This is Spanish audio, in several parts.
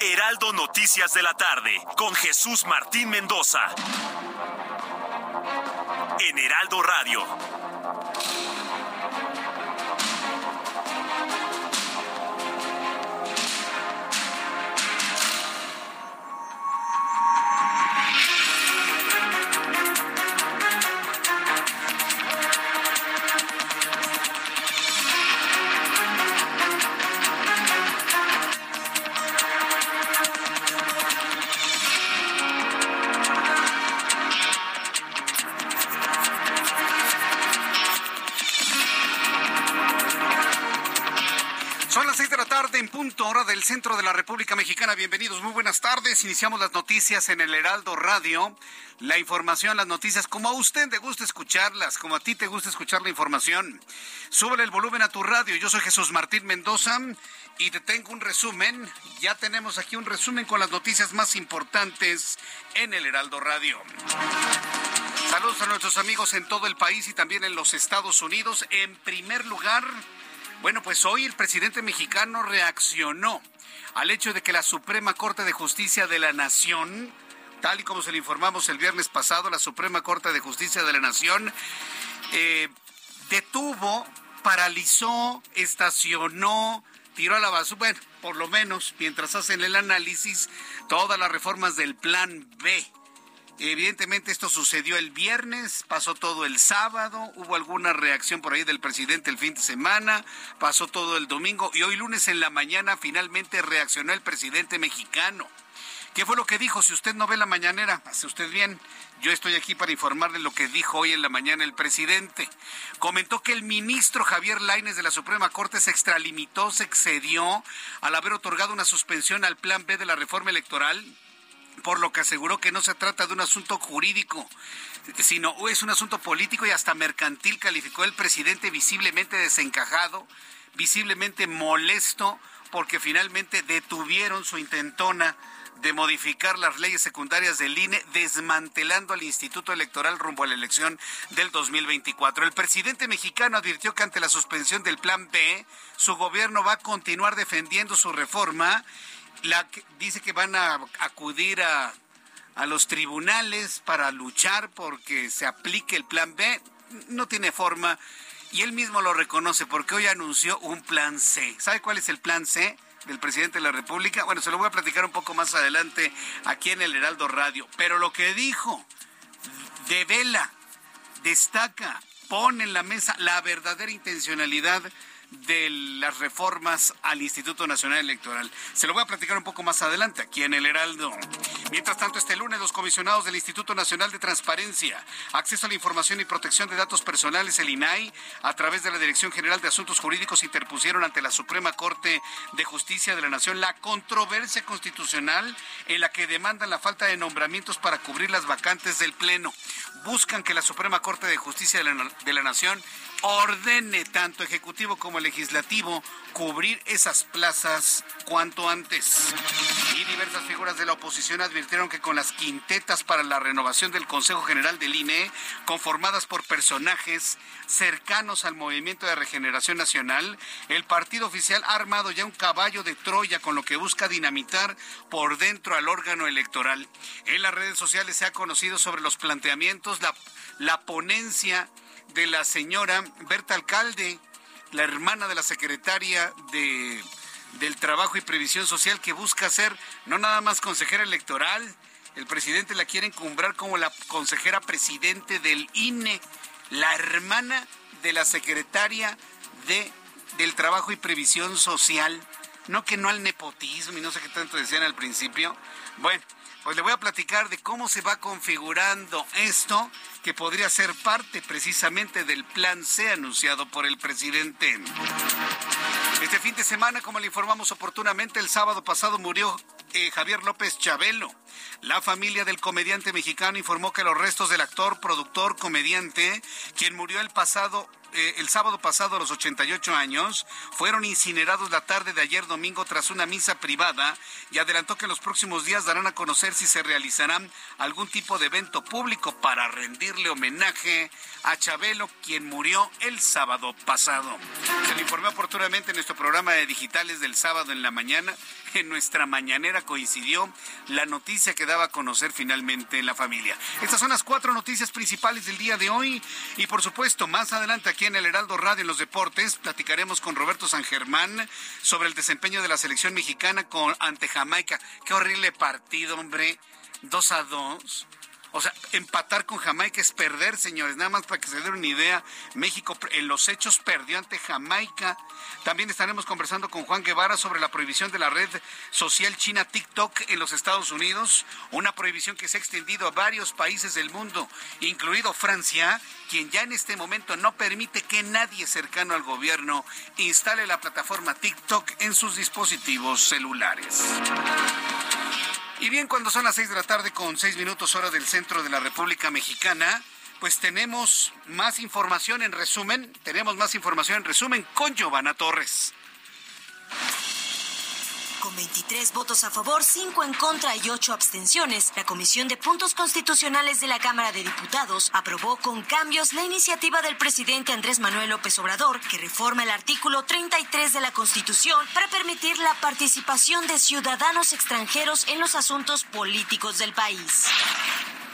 Heraldo Noticias de la tarde con Jesús Martín Mendoza. En Heraldo Radio. en punto, hora del centro de la República Mexicana. Bienvenidos, muy buenas tardes. Iniciamos las noticias en el Heraldo Radio. La información, las noticias, como a usted te gusta escucharlas, como a ti te gusta escuchar la información. Súbele el volumen a tu radio. Yo soy Jesús Martín Mendoza y te tengo un resumen. Ya tenemos aquí un resumen con las noticias más importantes en el Heraldo Radio. Saludos a nuestros amigos en todo el país y también en los Estados Unidos. En primer lugar, bueno, pues hoy el presidente mexicano reaccionó al hecho de que la Suprema Corte de Justicia de la Nación, tal y como se le informamos el viernes pasado, la Suprema Corte de Justicia de la Nación eh, detuvo, paralizó, estacionó, tiró a la basura, bueno, por lo menos mientras hacen el análisis, todas las reformas del Plan B. Evidentemente esto sucedió el viernes, pasó todo el sábado, hubo alguna reacción por ahí del presidente el fin de semana, pasó todo el domingo y hoy lunes en la mañana finalmente reaccionó el presidente mexicano. ¿Qué fue lo que dijo? Si usted no ve la mañanera, hace usted bien. Yo estoy aquí para informarle lo que dijo hoy en la mañana el presidente. Comentó que el ministro Javier Laines de la Suprema Corte se extralimitó, se excedió al haber otorgado una suspensión al plan B de la reforma electoral por lo que aseguró que no se trata de un asunto jurídico, sino es un asunto político y hasta mercantil, calificó el presidente visiblemente desencajado, visiblemente molesto, porque finalmente detuvieron su intentona de modificar las leyes secundarias del INE, desmantelando al Instituto Electoral rumbo a la elección del 2024. El presidente mexicano advirtió que ante la suspensión del Plan B, su gobierno va a continuar defendiendo su reforma la que dice que van a acudir a, a los tribunales para luchar porque se aplique el plan B. No tiene forma y él mismo lo reconoce porque hoy anunció un plan C. ¿Sabe cuál es el plan C? del presidente de la República. Bueno, se lo voy a platicar un poco más adelante aquí en el Heraldo Radio. Pero lo que dijo, devela, destaca, pone en la mesa la verdadera intencionalidad de las reformas al Instituto Nacional Electoral. Se lo voy a platicar un poco más adelante aquí en el Heraldo. Mientras tanto, este lunes los comisionados del Instituto Nacional de Transparencia, Acceso a la Información y Protección de Datos Personales, el INAI, a través de la Dirección General de Asuntos Jurídicos, interpusieron ante la Suprema Corte de Justicia de la Nación la controversia constitucional en la que demandan la falta de nombramientos para cubrir las vacantes del Pleno. Buscan que la Suprema Corte de Justicia de la, de la Nación ordene tanto ejecutivo como legislativo cubrir esas plazas cuanto antes. Y diversas figuras de la oposición advirtieron que con las quintetas para la renovación del Consejo General del INE, conformadas por personajes cercanos al movimiento de regeneración nacional, el partido oficial ha armado ya un caballo de Troya con lo que busca dinamitar por dentro al órgano electoral. En las redes sociales se ha conocido sobre los planteamientos, la, la ponencia de la señora Berta Alcalde, la hermana de la secretaria de, del Trabajo y Previsión Social, que busca ser no nada más consejera electoral, el presidente la quiere encumbrar como la consejera presidente del INE, la hermana de la secretaria de, del Trabajo y Previsión Social. No que no al nepotismo y no sé qué tanto decían al principio. Bueno, pues le voy a platicar de cómo se va configurando esto, que podría ser parte precisamente del plan C anunciado por el presidente. Este fin de semana, como le informamos oportunamente, el sábado pasado murió eh, Javier López Chabelo. La familia del comediante mexicano informó que los restos del actor, productor, comediante, quien murió el pasado eh, el sábado pasado a los 88 años, fueron incinerados la tarde de ayer domingo tras una misa privada y adelantó que en los próximos días darán a conocer si se realizarán algún tipo de evento público para rendirle homenaje a Chabelo, quien murió el sábado pasado. Se le informó oportunamente en nuestro programa de digitales del sábado en la mañana. En nuestra mañanera coincidió la noticia que daba a conocer finalmente la familia. Estas son las cuatro noticias principales del día de hoy y por supuesto más adelante aquí en el Heraldo Radio en los deportes platicaremos con Roberto San Germán sobre el desempeño de la selección mexicana con, ante Jamaica. Qué horrible partido, hombre. Dos a dos. O sea, empatar con Jamaica es perder, señores. Nada más para que se den una idea, México en los hechos perdió ante Jamaica. También estaremos conversando con Juan Guevara sobre la prohibición de la red social china TikTok en los Estados Unidos, una prohibición que se ha extendido a varios países del mundo, incluido Francia, quien ya en este momento no permite que nadie cercano al gobierno instale la plataforma TikTok en sus dispositivos celulares. Y bien, cuando son las seis de la tarde con seis minutos hora del centro de la República Mexicana, pues tenemos más información en resumen, tenemos más información en resumen con Giovanna Torres. Con 23 votos a favor, 5 en contra y 8 abstenciones, la Comisión de Puntos Constitucionales de la Cámara de Diputados aprobó con cambios la iniciativa del presidente Andrés Manuel López Obrador, que reforma el artículo 33 de la Constitución para permitir la participación de ciudadanos extranjeros en los asuntos políticos del país.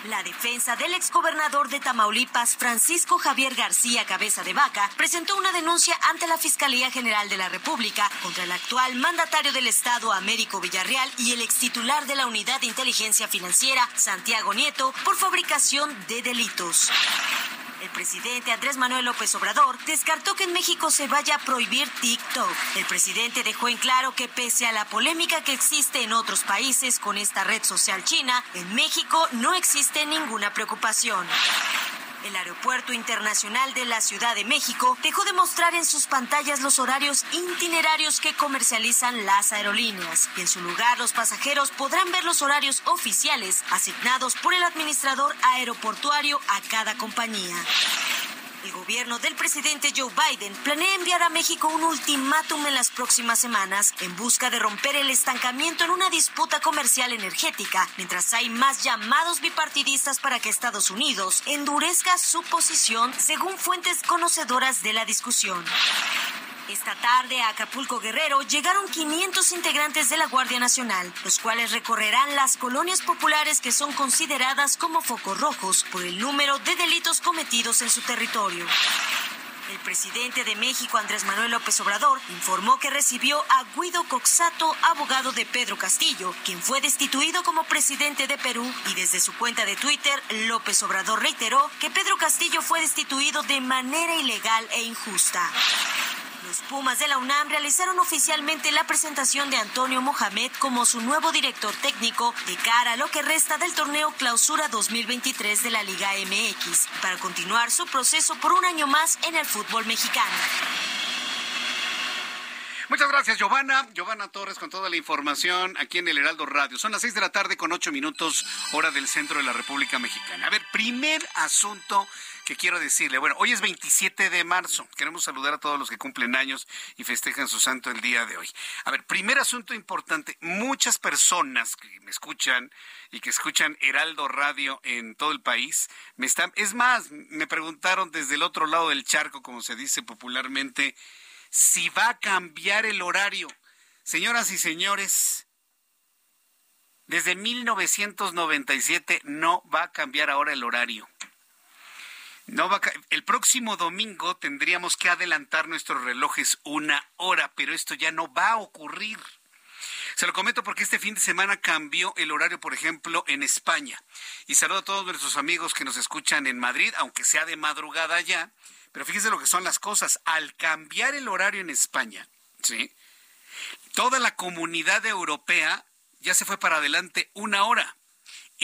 La defensa del exgobernador de Tamaulipas, Francisco Javier García Cabeza de Vaca, presentó una denuncia ante la Fiscalía General de la República contra el actual mandatario del Estado, Américo Villarreal, y el extitular de la Unidad de Inteligencia Financiera, Santiago Nieto, por fabricación de delitos. El presidente Andrés Manuel López Obrador descartó que en México se vaya a prohibir TikTok. El presidente dejó en claro que pese a la polémica que existe en otros países con esta red social china, en México no existe ninguna preocupación. El Aeropuerto Internacional de la Ciudad de México dejó de mostrar en sus pantallas los horarios itinerarios que comercializan las aerolíneas. Y en su lugar, los pasajeros podrán ver los horarios oficiales asignados por el administrador aeroportuario a cada compañía. El gobierno del presidente Joe Biden planea enviar a México un ultimátum en las próximas semanas en busca de romper el estancamiento en una disputa comercial energética, mientras hay más llamados bipartidistas para que Estados Unidos endurezca su posición según fuentes conocedoras de la discusión. Esta tarde a Acapulco Guerrero llegaron 500 integrantes de la Guardia Nacional, los cuales recorrerán las colonias populares que son consideradas como focos rojos por el número de delitos cometidos en su territorio. El presidente de México, Andrés Manuel López Obrador, informó que recibió a Guido Coxato, abogado de Pedro Castillo, quien fue destituido como presidente de Perú, y desde su cuenta de Twitter, López Obrador reiteró que Pedro Castillo fue destituido de manera ilegal e injusta. Pumas de la UNAM realizaron oficialmente la presentación de Antonio Mohamed como su nuevo director técnico de cara a lo que resta del torneo Clausura 2023 de la Liga MX, para continuar su proceso por un año más en el fútbol mexicano. Muchas gracias, Giovanna. Giovanna Torres con toda la información aquí en el Heraldo Radio. Son las seis de la tarde con ocho minutos, hora del centro de la República Mexicana. A ver, primer asunto que quiero decirle. Bueno, hoy es 27 de marzo. Queremos saludar a todos los que cumplen años y festejan su santo el día de hoy. A ver, primer asunto importante. Muchas personas que me escuchan y que escuchan Heraldo Radio en todo el país, me están, es más, me preguntaron desde el otro lado del charco, como se dice popularmente, si va a cambiar el horario. Señoras y señores, desde 1997 no va a cambiar ahora el horario. No va el próximo domingo tendríamos que adelantar nuestros relojes una hora, pero esto ya no va a ocurrir. Se lo comento porque este fin de semana cambió el horario, por ejemplo, en España. Y saludo a todos nuestros amigos que nos escuchan en Madrid, aunque sea de madrugada ya. Pero fíjese lo que son las cosas. Al cambiar el horario en España, ¿sí? Toda la comunidad europea ya se fue para adelante una hora.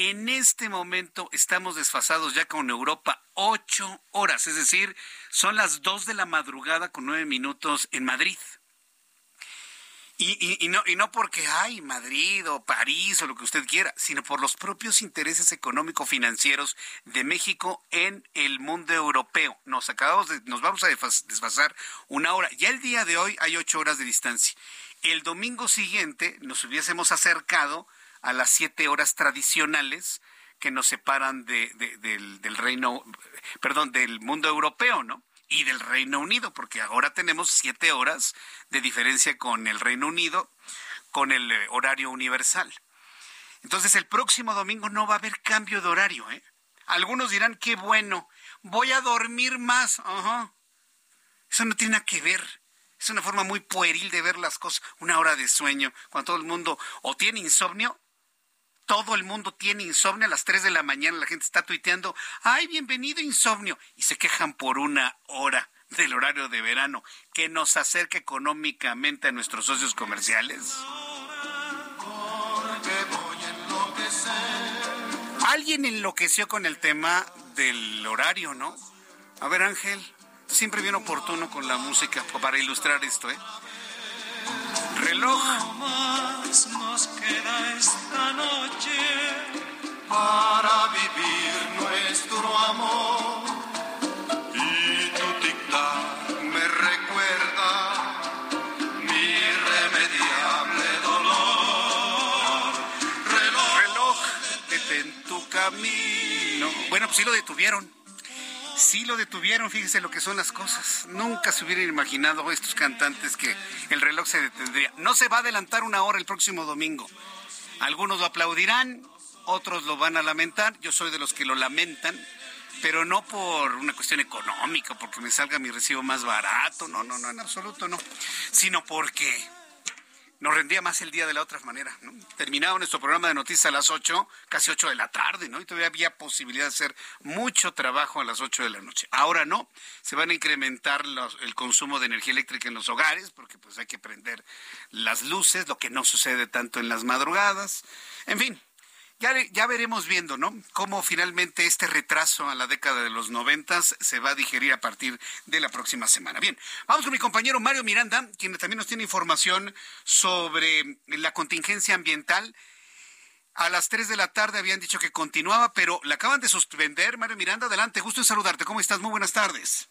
En este momento estamos desfasados ya con Europa ocho horas, es decir, son las dos de la madrugada con nueve minutos en Madrid. Y, no, no porque, hay Madrid o París o lo que usted quiera, sino por los propios intereses económico-financieros de México en el mundo europeo. Nos acabamos de, nos vamos a desfasar una hora. Ya el día de hoy hay ocho horas de distancia. El domingo siguiente nos hubiésemos acercado a las siete horas tradicionales que nos separan de, del, reino, perdón, del mundo europeo, ¿no? y del Reino Unido, porque ahora tenemos siete horas de diferencia con el Reino Unido, con el eh, horario universal. Entonces el próximo domingo no va a haber cambio de horario. ¿eh? Algunos dirán, qué bueno, voy a dormir más. Ajá. Eso no tiene nada que ver. Es una forma muy pueril de ver las cosas. Una hora de sueño, cuando todo el mundo o tiene insomnio todo el mundo tiene insomnio a las 3 de la mañana, la gente está tuiteando, ay, bienvenido insomnio, y se quejan por una hora del horario de verano que nos acerca económicamente a nuestros socios comerciales. Alguien enloqueció con el tema del horario, ¿no? A ver, Ángel, siempre bien oportuno con la música para ilustrar esto, ¿eh? Reloj. más nos queda esta noche para vivir nuestro amor. Y tu tic me recuerda mi irremediable dolor. Reloj, reloj, detén tu camino. Bueno, pues sí lo detuvieron sí lo detuvieron, fíjese lo que son las cosas. Nunca se hubieran imaginado estos cantantes que el reloj se detendría. No se va a adelantar una hora el próximo domingo. Algunos lo aplaudirán, otros lo van a lamentar. Yo soy de los que lo lamentan, pero no por una cuestión económica, porque me salga mi recibo más barato. No, no, no, en absoluto no. Sino porque nos rendía más el día de la otra manera. ¿no? Terminaba nuestro programa de noticias a las 8, casi 8 de la tarde, ¿no? Y todavía había posibilidad de hacer mucho trabajo a las 8 de la noche. Ahora no, se van a incrementar el consumo de energía eléctrica en los hogares, porque pues hay que prender las luces, lo que no sucede tanto en las madrugadas. En fin, ya, ya veremos viendo, ¿no? Cómo finalmente este retraso a la década de los noventas se va a digerir a partir de la próxima semana. Bien, vamos con mi compañero Mario Miranda, quien también nos tiene información sobre la contingencia ambiental. A las 3 de la tarde habían dicho que continuaba, pero la acaban de suspender. Mario Miranda, adelante, gusto en saludarte. ¿Cómo estás? Muy buenas tardes.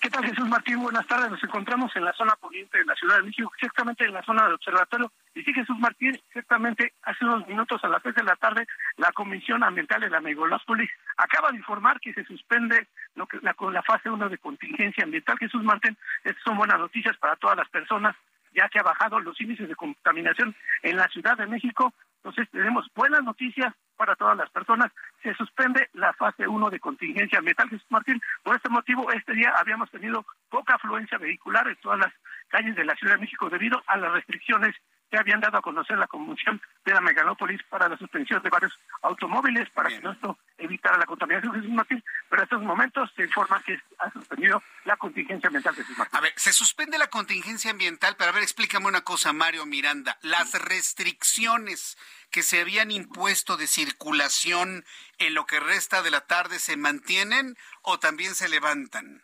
¿Qué tal, Jesús Martín? Buenas tardes. Nos encontramos en la zona poniente de la Ciudad de México, exactamente en la zona del observatorio. Y sí, Jesús Martín, exactamente hace unos minutos a las seis de la tarde, la Comisión Ambiental de la Megolópolis acaba de informar que se suspende la, la fase 1 de contingencia ambiental. Jesús Martín, estas son buenas noticias para todas las personas, ya que ha bajado los índices de contaminación en la Ciudad de México. Entonces, tenemos buenas noticias para todas las personas. Se suspende la fase 1 de contingencia ambiental, Jesús Martín. Por este motivo, este día habíamos tenido poca afluencia vehicular en todas las calles de la Ciudad de México debido a las restricciones que habían dado a conocer la Convención de la Megalópolis para la suspensión de varios automóviles para que esto evitara la contaminación Jesús Martín, pero en estos momentos se informa que ha suspendido la contingencia ambiental Jesús Martín. A ver, se suspende la contingencia ambiental, pero a ver, explícame una cosa, Mario Miranda, las restricciones que se habían impuesto de circulación en lo que resta de la tarde se mantienen o también se levantan?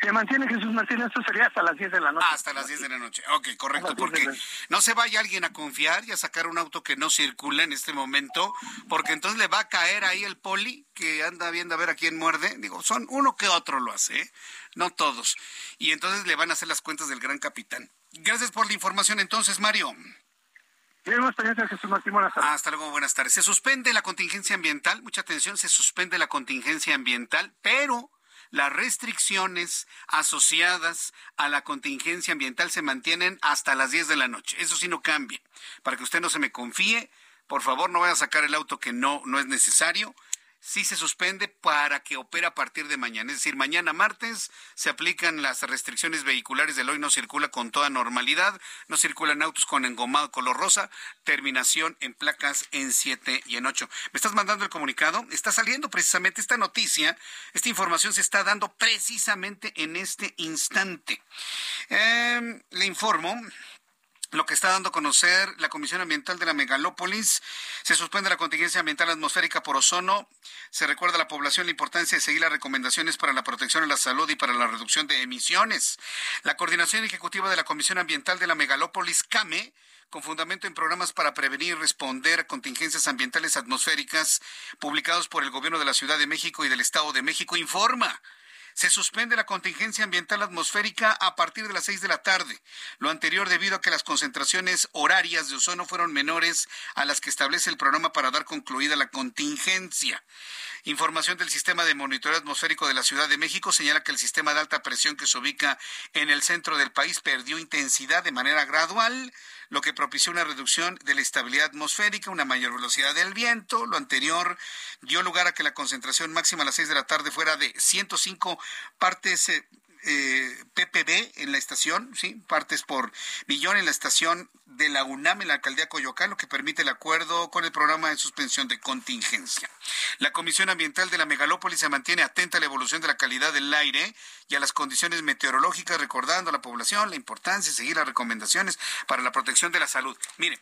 Se mantiene Jesús Martínez, esto sería hasta las 10 de la noche. Hasta las 10 de la noche. Ok, correcto, porque no se vaya alguien a confiar y a sacar un auto que no circula en este momento, porque entonces le va a caer ahí el poli que anda viendo a ver a quién muerde. Digo, son uno que otro lo hace, ¿eh? no todos. Y entonces le van a hacer las cuentas del gran capitán. Gracias por la información entonces, Mario. Jesús Martín, buenas tardes. Hasta luego, buenas tardes. Se suspende la contingencia ambiental, mucha atención, se suspende la contingencia ambiental, pero las restricciones asociadas a la contingencia ambiental se mantienen hasta las 10 de la noche. Eso sí no cambia. Para que usted no se me confíe, por favor no vaya a sacar el auto que no, no es necesario sí se suspende para que opere a partir de mañana. Es decir, mañana martes se aplican las restricciones vehiculares del hoy no circula con toda normalidad, no circulan autos con engomado color rosa, terminación en placas en 7 y en 8. ¿Me estás mandando el comunicado? Está saliendo precisamente esta noticia, esta información se está dando precisamente en este instante. Em, le informo lo que está dando a conocer la Comisión Ambiental de la Megalópolis. Se suspende la contingencia ambiental atmosférica por ozono. Se recuerda a la población la importancia de seguir las recomendaciones para la protección de la salud y para la reducción de emisiones. La Coordinación Ejecutiva de la Comisión Ambiental de la Megalópolis, CAME, con fundamento en programas para prevenir y responder a contingencias ambientales atmosféricas publicados por el Gobierno de la Ciudad de México y del Estado de México, informa se suspende la contingencia ambiental atmosférica a partir de las seis de la tarde. Lo anterior debido a que las concentraciones horarias de ozono fueron menores a las que establece el programa para dar concluida la contingencia. Información del sistema de monitoreo atmosférico de la Ciudad de México señala que el sistema de alta presión que se ubica en el centro del país perdió intensidad de manera gradual lo que propició una reducción de la estabilidad atmosférica, una mayor velocidad del viento. Lo anterior dio lugar a que la concentración máxima a las 6 de la tarde fuera de 105 partes eh, eh, ppb en la estación, sí, partes por millón en la estación de la UNAM en la alcaldía Coyoacán, lo que permite el acuerdo con el programa de suspensión de contingencia. La Comisión Ambiental de la Megalópolis se mantiene atenta a la evolución de la calidad del aire y a las condiciones meteorológicas, recordando a la población la importancia de seguir las recomendaciones para la protección de la salud. Mire,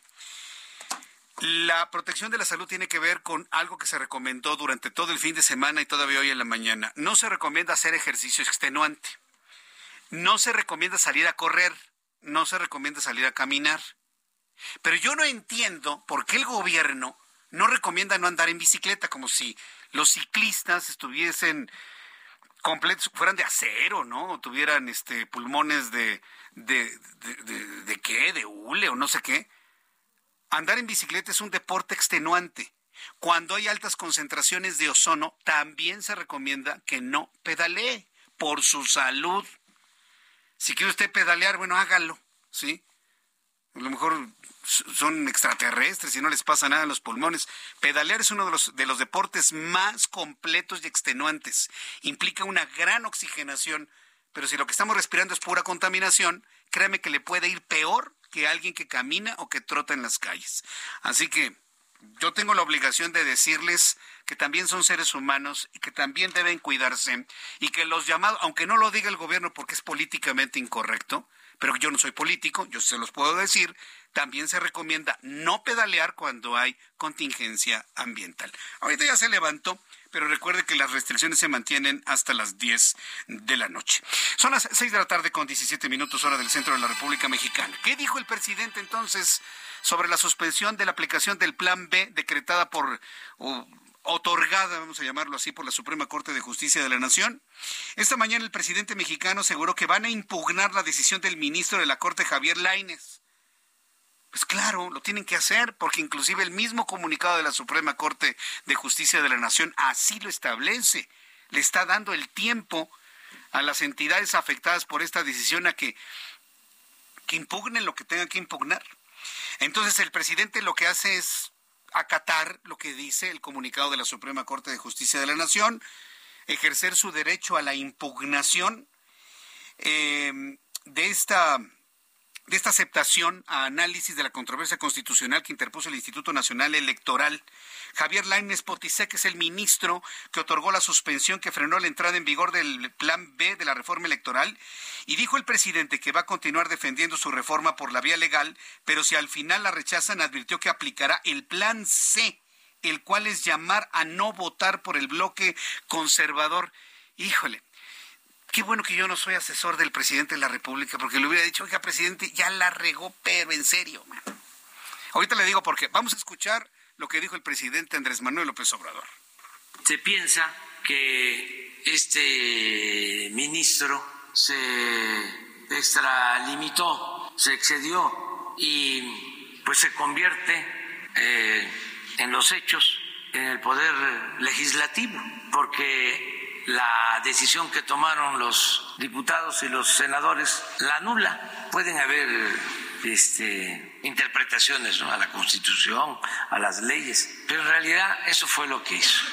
la protección de la salud tiene que ver con algo que se recomendó durante todo el fin de semana y todavía hoy en la mañana. No se recomienda hacer ejercicio extenuante. No se recomienda salir a correr, no se recomienda salir a caminar. Pero yo no entiendo por qué el gobierno no recomienda no andar en bicicleta, como si los ciclistas estuviesen completos, fueran de acero, ¿no? O tuvieran este pulmones de, de, de, de qué, de hule o no sé qué. Andar en bicicleta es un deporte extenuante. Cuando hay altas concentraciones de ozono, también se recomienda que no pedalee por su salud. Si quiere usted pedalear, bueno, hágalo, ¿sí? A lo mejor son extraterrestres y no les pasa nada en los pulmones. Pedalear es uno de los, de los deportes más completos y extenuantes. Implica una gran oxigenación, pero si lo que estamos respirando es pura contaminación, créame que le puede ir peor que alguien que camina o que trota en las calles. Así que yo tengo la obligación de decirles que también son seres humanos y que también deben cuidarse y que los llamados, aunque no lo diga el gobierno porque es políticamente incorrecto, pero yo no soy político, yo se los puedo decir, también se recomienda no pedalear cuando hay contingencia ambiental. Ahorita ya se levantó, pero recuerde que las restricciones se mantienen hasta las 10 de la noche. Son las 6 de la tarde con 17 minutos hora del centro de la República Mexicana. ¿Qué dijo el presidente entonces sobre la suspensión de la aplicación del Plan B decretada por otorgada, vamos a llamarlo así, por la Suprema Corte de Justicia de la Nación. Esta mañana el presidente mexicano aseguró que van a impugnar la decisión del ministro de la Corte, Javier Laines. Pues claro, lo tienen que hacer, porque inclusive el mismo comunicado de la Suprema Corte de Justicia de la Nación así lo establece. Le está dando el tiempo a las entidades afectadas por esta decisión a que, que impugnen lo que tengan que impugnar. Entonces el presidente lo que hace es acatar lo que dice el comunicado de la Suprema Corte de Justicia de la Nación, ejercer su derecho a la impugnación eh, de esta de esta aceptación a análisis de la controversia constitucional que interpuso el Instituto Nacional Electoral. Javier Lainez Potisek es el ministro que otorgó la suspensión que frenó la entrada en vigor del Plan B de la reforma electoral y dijo el presidente que va a continuar defendiendo su reforma por la vía legal, pero si al final la rechazan advirtió que aplicará el Plan C, el cual es llamar a no votar por el bloque conservador. Híjole, Qué bueno que yo no soy asesor del presidente de la República, porque le hubiera dicho, oiga, presidente, ya la regó, pero en serio, man. Ahorita le digo por qué. Vamos a escuchar lo que dijo el presidente Andrés Manuel López Obrador. Se piensa que este ministro se extralimitó, se excedió y pues se convierte eh, en los hechos en el poder legislativo, porque la decisión que tomaron los diputados y los senadores la anula. Pueden haber este, interpretaciones a la Constitución, a las leyes, pero en realidad eso fue lo que hizo.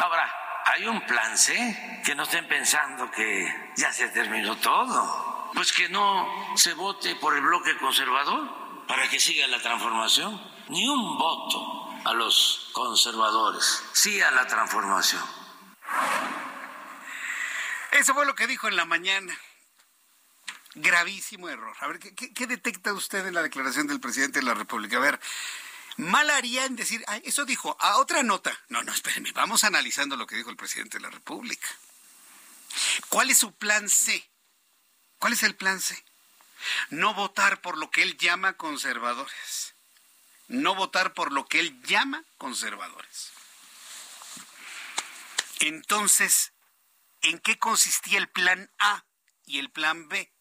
Ahora, hay un plan C, que no estén pensando que ya se terminó todo, pues que no se vote por el bloque conservador para que siga la transformación, ni un voto a los conservadores, sí a la transformación. Eso fue lo que dijo en la mañana. Gravísimo error. A ver, ¿qué, detecta usted en la declaración del presidente de la República? A ver, mal haría en decir, eso dijo, a otra nota. No, no, espérenme, vamos analizando lo que dijo el presidente de la República. ¿Cuál es su plan C? ¿Cuál es el plan C? No votar por lo que él llama conservadores. No votar por lo que él llama conservadores. Entonces, ¿en qué consistía el plan A y el plan B?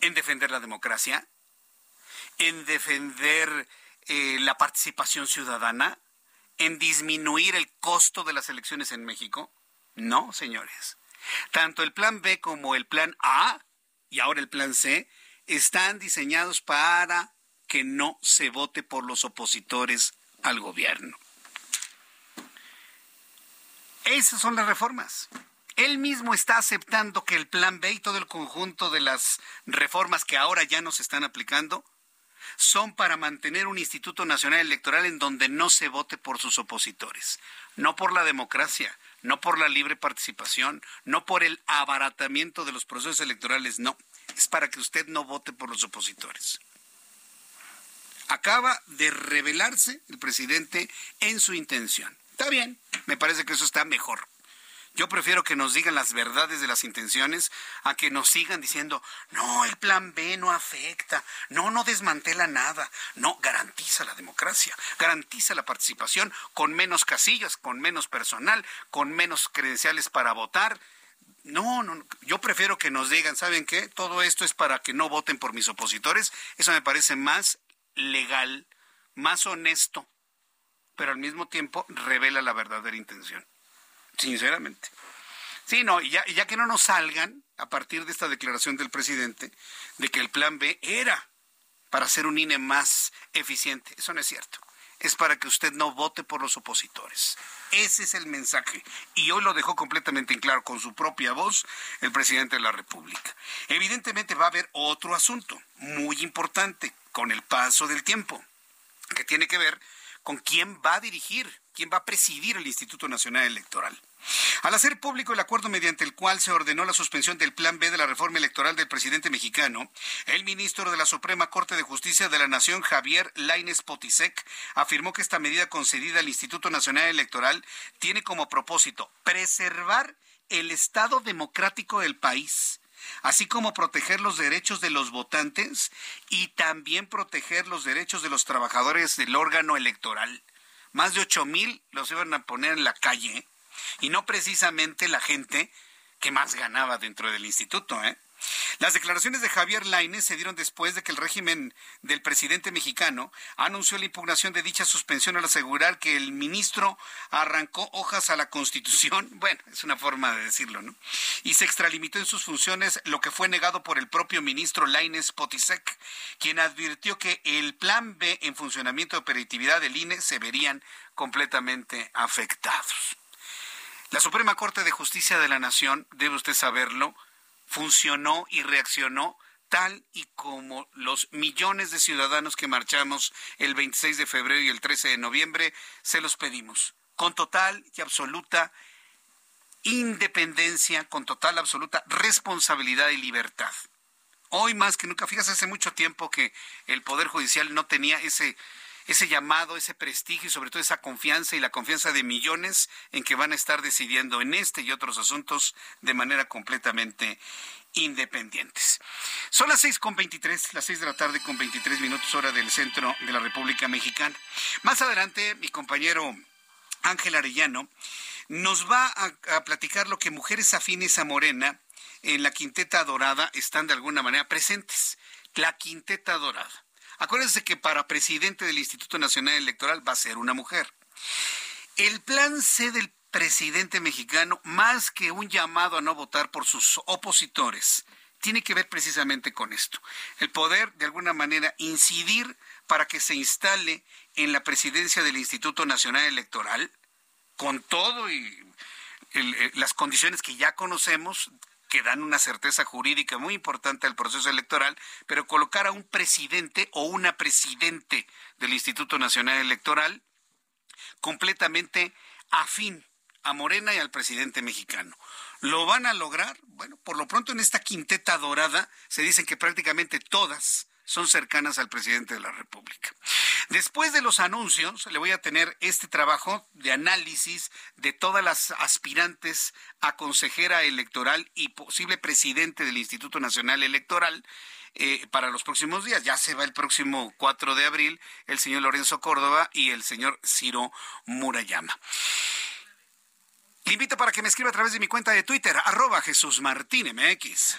En defender la democracia, en defender eh, la participación ciudadana, en disminuir el costo de las elecciones en México. No, señores. Tanto el plan B como el plan A y ahora el plan C están diseñados para que no se vote por los opositores al gobierno. Esas son las reformas. Él mismo está aceptando que el plan B y todo el conjunto de las reformas que ahora ya nos están aplicando son para mantener un Instituto Nacional Electoral en donde no se vote por sus opositores, no por la democracia, no por la libre participación, no por el abaratamiento de los procesos electorales, no, es para que usted no vote por los opositores. Acaba de revelarse el presidente en su intención. Está bien, me parece que eso está mejor. Yo prefiero que nos digan las verdades de las intenciones a que nos sigan diciendo, no, el plan B no afecta, no, no desmantela nada, no, garantiza la democracia, garantiza la participación con menos casillas, con menos personal, con menos credenciales para votar. No, no, yo prefiero que nos digan, ¿saben qué? Todo esto es para que no voten por mis opositores. Eso me parece más legal, más honesto, pero al mismo tiempo revela la verdadera intención sinceramente. Sí, no, y ya, ya que no nos salgan a partir de esta declaración del presidente de que el plan B era para hacer un INE más eficiente. Eso no es cierto. Es para que usted no vote por los opositores. Ese es el mensaje. Y hoy lo dejó completamente en claro con su propia voz el presidente de la República. Evidentemente va a haber otro asunto muy importante con el paso del tiempo, que tiene que ver con quién va a dirigir, quién va a presidir el Instituto Nacional Electoral. Al hacer público el acuerdo mediante el cual se ordenó la suspensión del Plan B de la reforma electoral del presidente mexicano, el ministro de la Suprema Corte de Justicia de la Nación, Javier Laines Potisek, afirmó que esta medida concedida al Instituto Nacional Electoral tiene como propósito preservar el Estado democrático del país así como proteger los derechos de los votantes y también proteger los derechos de los trabajadores del órgano electoral. Más de ocho mil los iban a poner en la calle y no precisamente la gente que más ganaba dentro del instituto. ¿eh? Las declaraciones de Javier Lainez se dieron después de que el régimen del presidente mexicano anunció la impugnación de dicha suspensión al asegurar que el ministro arrancó hojas a la Constitución. Bueno, es una forma de decirlo, ¿no? Y se extralimitó en sus funciones, lo que fue negado por el propio ministro Lainez Potisek, quien advirtió que el plan B en funcionamiento de operatividad del INE se verían completamente afectados. La Suprema Corte de Justicia de la Nación, debe usted saberlo, funcionó y reaccionó tal y como los millones de ciudadanos que marchamos el 26 de febrero y el 13 de noviembre se los pedimos, con total y absoluta independencia, con total absoluta responsabilidad y libertad. Hoy más que nunca, fíjese hace mucho tiempo que el Poder Judicial no tenía ese ese llamado, ese prestigio y sobre todo esa confianza y la confianza de millones en que van a estar decidiendo en este y otros asuntos de manera completamente independientes. Son las seis con veintitrés, las seis de la tarde con veintitrés minutos hora del centro de la República Mexicana. Más adelante, mi compañero Ángel Arellano nos va a, a platicar lo que mujeres afines a Morena en la Quinteta Dorada están de alguna manera presentes. La Quinteta Dorada. Acuérdense que para presidente del Instituto Nacional Electoral va a ser una mujer. El plan C del presidente mexicano, más que un llamado a no votar por sus opositores, tiene que ver precisamente con esto. El poder, de alguna manera, incidir para que se instale en la presidencia del Instituto Nacional Electoral, con todo y las condiciones que ya conocemos que dan una certeza jurídica muy importante al proceso electoral, pero colocar a un presidente o una presidente del Instituto Nacional Electoral completamente afín a Morena y al presidente mexicano. ¿Lo van a lograr? Bueno, por lo pronto en esta quinteta dorada se dicen que prácticamente todas son cercanas al presidente de la República. Después de los anuncios, le voy a tener este trabajo de análisis de todas las aspirantes a consejera electoral y posible presidente del Instituto Nacional Electoral. Eh, para los próximos días. Ya se va el próximo 4 de abril el señor Lorenzo Córdoba y el señor Ciro Murayama. Le invito para que me escriba a través de mi cuenta de Twitter, arroba Jesús Martín MX.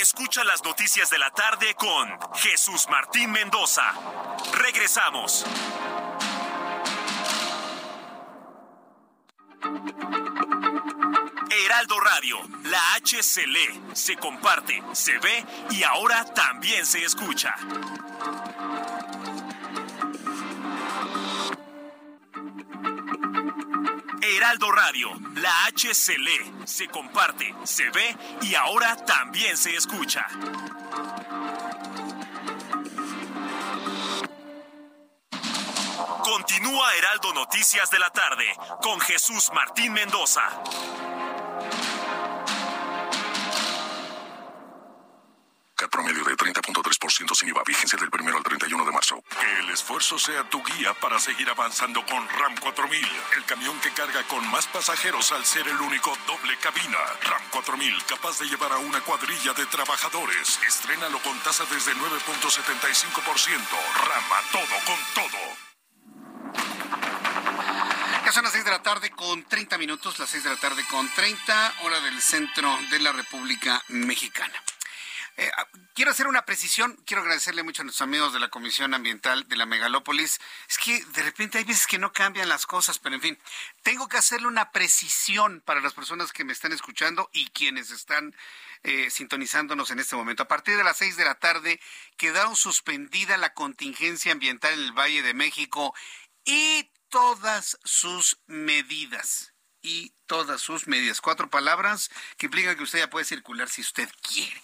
Escucha las noticias de la tarde con Jesús Martín Mendoza. Regresamos. Heraldo Radio, la H se lee, se comparte, se ve y ahora también se escucha. Heraldo Radio, la H se lee, se comparte, se ve y ahora también se escucha. Continúa Heraldo Noticias de la tarde con Jesús Martín Mendoza. 30.3% sin IVA, vigencia del primero al 31 de marzo. Que el esfuerzo sea tu guía para seguir avanzando con RAM 4000, el camión que carga con más pasajeros al ser el único doble cabina. RAM 4000, capaz de llevar a una cuadrilla de trabajadores. Estrénalo con tasa desde 9.75%. RAM a todo con todo. Ya son las 6 de la tarde con 30 minutos, las 6 de la tarde con 30, hora del centro de la República Mexicana. Eh, ah, quiero hacer una precisión, quiero agradecerle mucho a nuestros amigos de la Comisión Ambiental de la Megalópolis. Es que de repente hay veces que no cambian las cosas, pero en fin, tengo que hacerle una precisión para las personas que me están escuchando y quienes están eh, sintonizándonos en este momento. A partir de las seis de la tarde quedaron suspendida la contingencia ambiental en el Valle de México y todas sus medidas. Y todas sus medidas. Cuatro palabras que implican que usted ya puede circular si usted quiere.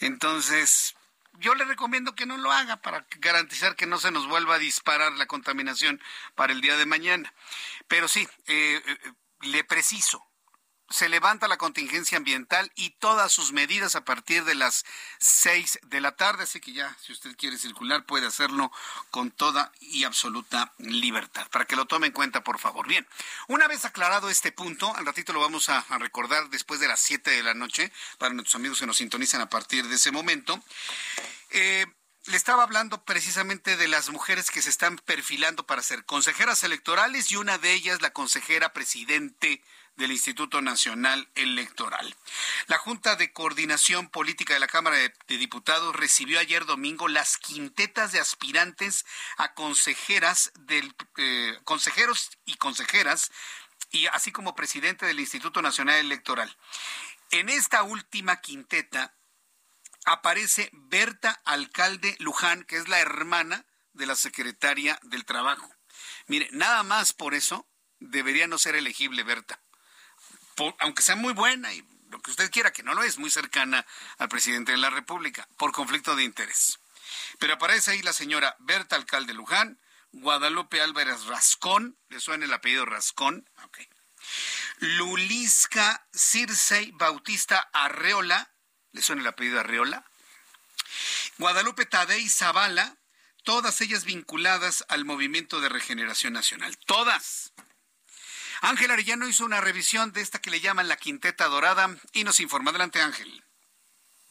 Entonces, yo le recomiendo que no lo haga para garantizar que no se nos vuelva a disparar la contaminación para el día de mañana. Pero sí, eh, eh, le preciso, se levanta la contingencia ambiental y todas sus medidas a partir de las seis de la tarde, así que ya, si usted quiere circular, puede hacerlo con toda y absoluta libertad, para que lo tome en cuenta, por favor. Bien, una vez aclarado este punto, al ratito lo vamos a, recordar después de las siete de la noche, para nuestros amigos que nos sintonizan a partir de ese momento. Eh, le estaba hablando precisamente de las mujeres que se están perfilando para ser consejeras electorales y una de ellas la consejera presidente del Instituto Nacional Electoral. La Junta de Coordinación Política de la Cámara de, Diputados recibió ayer domingo las quintetas de aspirantes a consejeras del eh, consejeros y consejeras y así como presidente del Instituto Nacional Electoral. En esta última quinteta aparece Berta Alcalde Luján, que es la hermana de la secretaria del Trabajo. Mire, nada más por eso debería no ser elegible Berta aunque sea muy buena y lo que usted quiera, que no lo es, muy cercana al presidente de la República, por conflicto de interés. Pero aparece ahí la señora Berta Alcalde Luján, Guadalupe Álvarez Rascón, ¿le suena el apellido Rascón? Okay. Lulisca Circei Bautista Arreola, ¿le suena el apellido Arreola? Guadalupe Tadei Zavala, todas ellas vinculadas al Movimiento de Regeneración Nacional. Todas. Ángel Arellano hizo una revisión de esta que le llaman la Quinteta Dorada y nos informa. Adelante, Ángel.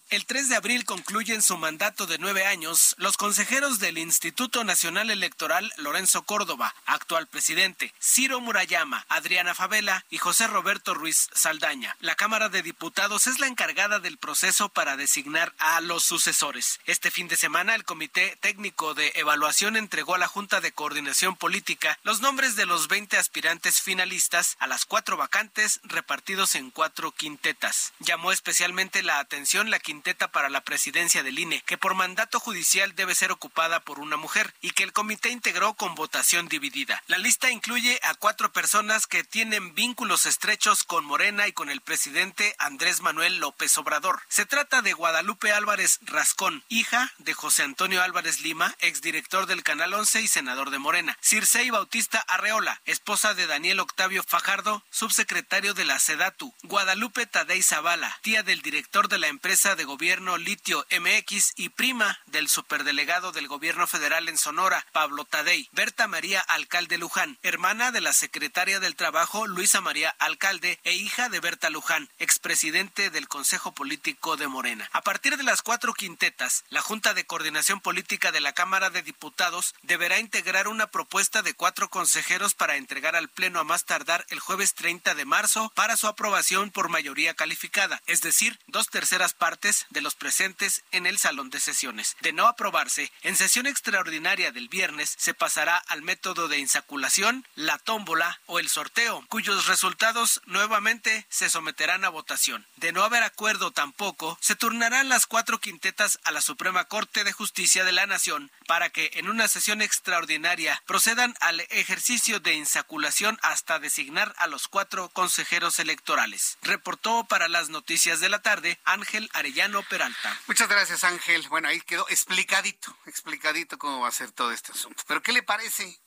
El 3 de abril concluyen su mandato de nueve años los consejeros del Instituto Nacional Electoral Lorenzo Córdoba, actual presidente, Ciro Murayama, Adriana Favela y José Roberto Ruiz Saldaña. La Cámara de Diputados es la encargada del proceso para designar a los sucesores. Este fin de semana el Comité Técnico de Evaluación entregó a la Junta de Coordinación Política los nombres de los 20 aspirantes finalistas a las cuatro vacantes repartidos en cuatro quintetas. Llamó especialmente la atención la quinteta para la presidencia del INE, que por mandato judicial debe ser ocupada por una mujer y que el comité integró con votación dividida. La lista incluye a cuatro personas que tienen vínculos estrechos con Morena y con el presidente Andrés Manuel López Obrador. Se trata de Guadalupe Álvarez Rascón, hija de José Antonio Álvarez Lima, exdirector del Canal 11 y senador de Morena. Circei Bautista Arreola, esposa de Daniel Octavio Fajardo, subsecretario de la SEDATU. Guadalupe Tadei Zavala, tía del director de la empresa de gobierno Litio MX y prima del superdelegado del gobierno federal en Sonora, Pablo Tadei. Berta María Alcalde Luján, hermana de la secretaria del Trabajo Luisa María Alcalde e hija de Berta Luján, expresidente del Consejo Político de Morena. A partir de las cuatro quintetas, la Junta de Coordinación Política de la Cámara de Diputados deberá integrar una propuesta de cuatro consejeros para entregar al Pleno a más tardar el jueves 30 de marzo para su aprobación por mayoría calificada, es decir, dos terceras partes de los presentes en el salón de sesiones. De no aprobarse, en sesión extraordinaria del viernes se pasará al método de insaculación, la tómbola o el sorteo, cuyos resultados nuevamente se someterán a votación. De no haber acuerdo tampoco, se turnarán las cuatro quintetas a la Suprema Corte de Justicia de la Nación para que en una sesión extraordinaria procedan al ejercicio de insaculación hasta designar a los cuatro consejeros electorales. Reportó para las noticias de la tarde Ángel Arellano Peralta. Muchas gracias Ángel. Bueno, ahí quedó explicadito, explicadito cómo va a ser todo este asunto. Pero ¿qué le parece?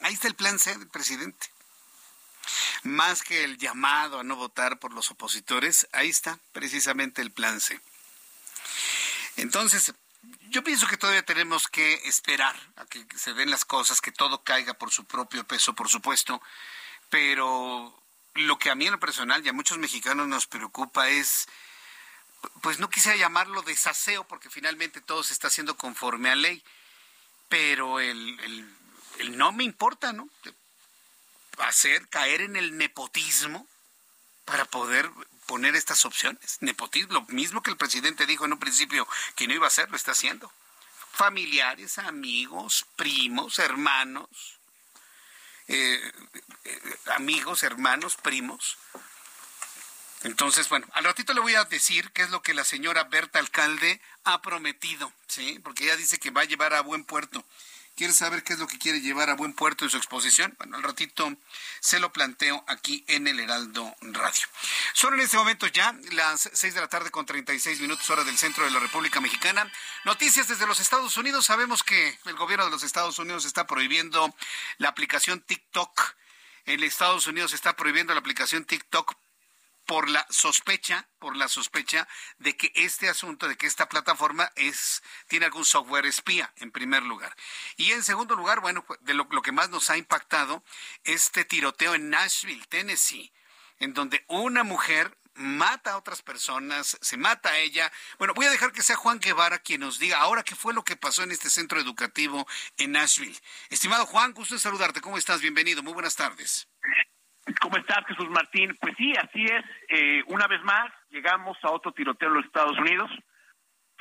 Ahí está el plan C del presidente. Más que el llamado a no votar por los opositores, ahí está precisamente el plan C. Entonces, yo pienso que todavía tenemos que esperar a que se den las cosas, que todo caiga por su propio peso, por supuesto, pero lo que a mí en lo personal y a muchos mexicanos nos preocupa es, pues no quisiera llamarlo desaseo, porque finalmente todo se está haciendo conforme a ley, pero el, el, no me importa, ¿no? Hacer caer en el nepotismo para poder poner estas opciones. Nepotismo, lo mismo que el presidente dijo en un principio que no iba a hacer, lo está haciendo. Familiares, amigos, primos, hermanos, eh, eh, amigos, hermanos, primos. Entonces, bueno, al ratito le voy a decir qué es lo que la señora Berta Alcalde ha prometido, ¿sí? Porque ella dice que va a llevar a buen puerto ¿Quieres saber qué es lo que quiere llevar a buen puerto en su exposición? Bueno, al ratito se lo planteo aquí en el Heraldo Radio. Son en este momento ya las seis de la tarde con 36 minutos hora del centro de la República Mexicana. Noticias desde los Estados Unidos. Sabemos que el gobierno de los Estados Unidos está prohibiendo la aplicación TikTok. En Estados Unidos está prohibiendo la aplicación TikTok por la sospecha, por la sospecha de que este asunto, de que esta plataforma es, tiene algún software espía, en primer lugar. Y en segundo lugar, bueno, pues, de lo, lo que más nos ha impactado, este tiroteo en Nashville, Tennessee, en donde una mujer mata a otras personas, se mata a ella. Bueno, voy a dejar que sea Juan Guevara quien nos diga ahora qué fue lo que pasó en este centro educativo en Nashville. Estimado Juan, gusto en saludarte. ¿Cómo estás? Bienvenido. Muy buenas tardes. ¿Cómo estás, Jesús Martín? Pues sí, así es. Eh, una vez más, llegamos a otro tiroteo en los Estados Unidos.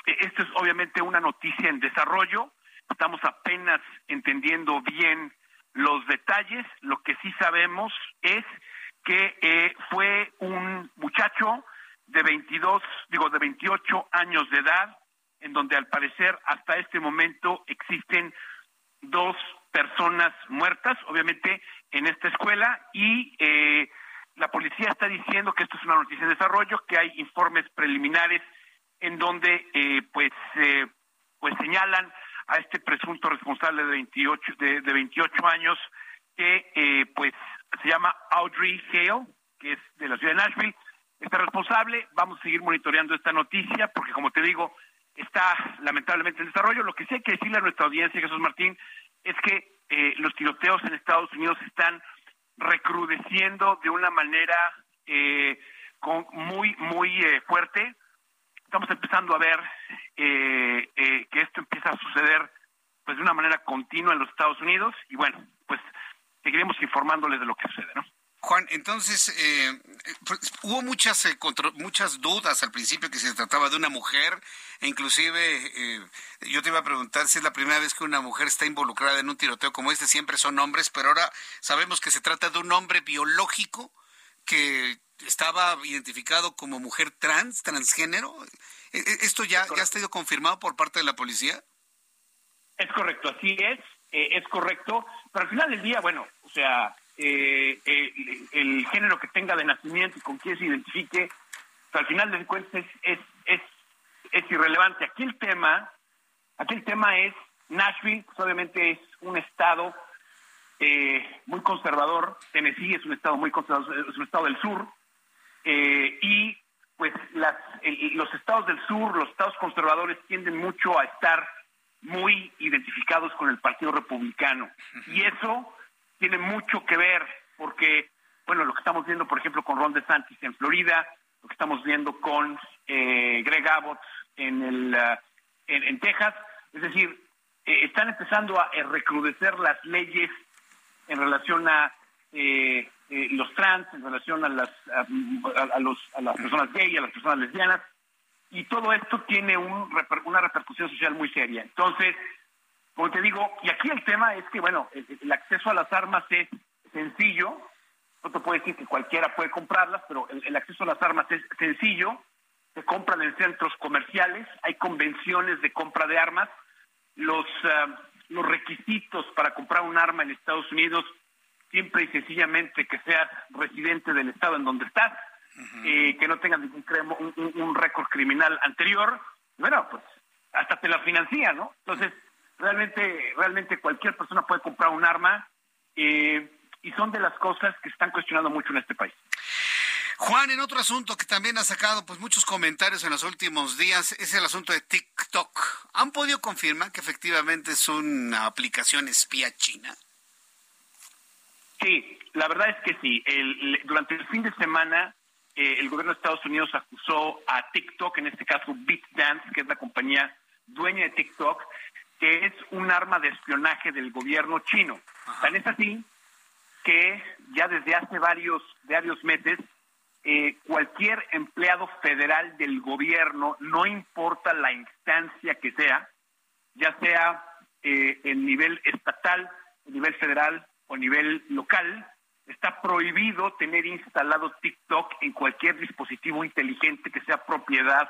Eh, Esta es obviamente una noticia en desarrollo. Estamos apenas entendiendo bien los detalles. Lo que sí sabemos es que eh, fue un muchacho de 22, digo, de 28 años de edad, en donde al parecer hasta este momento existen dos personas muertas, obviamente en esta escuela, y eh, la policía está diciendo que esto es una noticia en desarrollo, que hay informes preliminares en donde eh, pues eh, pues señalan a este presunto responsable de 28 de, de 28 años que eh, pues se llama Audrey Hale, que es de la ciudad de Nashville, está responsable. Vamos a seguir monitoreando esta noticia porque como te digo está lamentablemente en desarrollo. Lo que sí hay que decirle a nuestra audiencia, Jesús Martín, es que eh, los tiroteos en Estados Unidos están recrudeciendo de una manera eh, con, muy, muy eh, fuerte. Estamos empezando a ver eh, eh, que esto empieza a suceder pues de una manera continua en los Estados Unidos y bueno, pues seguiremos informándoles de lo que sucede, ¿no? Juan, entonces eh, pues, hubo muchas eh, contro- muchas dudas al principio que se trataba de una mujer, e inclusive eh, yo te iba a preguntar si es la primera vez que una mujer está involucrada en un tiroteo como este, siempre son hombres, pero ahora sabemos que se trata de un hombre biológico que estaba identificado como mujer trans, transgénero. ¿E, e, ¿Esto ya, ya ha sido confirmado por parte de la policía? Es correcto, así es, eh, es correcto. Pero al final del día, bueno, o sea, eh, el, género que tenga de nacimiento y con quién se identifique, al final del cuentas es, es, es, irrelevante. Aquí el tema, aquí el tema es Nashville, pues obviamente es un estado eh, muy conservador, Tennessee es un estado muy conservador, es un estado del sur, eh, y pues las, los estados del sur, los estados conservadores tienden mucho a estar muy identificados con el Partido Republicano. Y eso tiene mucho que ver, porque, bueno, lo que estamos viendo, por ejemplo, con Ron DeSantis en Florida, lo que estamos viendo con eh, Greg Abbott en, el, uh, en, Texas, es decir, eh, están empezando a recrudecer las leyes en relación a eh, los trans, en relación a las, a, los, a las personas gay, a las personas lesbianas, y todo esto tiene un, una repercusión social muy seria. Entonces, como te digo, y aquí el tema es que, bueno, el, acceso a las armas es sencillo, no te puedo decir que cualquiera puede comprarlas, pero el, acceso a las armas es sencillo, se compran en centros comerciales, hay convenciones de compra de armas, los, ah, los requisitos para comprar un arma en Estados Unidos, siempre y sencillamente que seas residente del estado en donde estás, eh, que no tengan ningún un, un, récord criminal anterior, bueno, pues hasta te la financia, ¿no? Entonces, realmente, realmente cualquier persona puede comprar un arma eh, y son de las cosas que están cuestionando mucho en este país. Juan, en otro asunto que también ha sacado pues muchos comentarios en los últimos días es el asunto de TikTok. ¿Han podido confirmar que efectivamente es una aplicación espía china? Sí, la verdad es que sí. durante el fin de semana eh, el gobierno de Estados Unidos acusó a TikTok, en este caso BitDance, que es la compañía dueña de TikTok, que es un arma de espionaje del gobierno chino. Tan es así que ya desde hace varios, varios meses eh, cualquier empleado federal del gobierno, no importa la instancia que sea, ya sea eh, en nivel estatal, en nivel federal o nivel local, está prohibido tener instalado TikTok en cualquier dispositivo inteligente que sea propiedad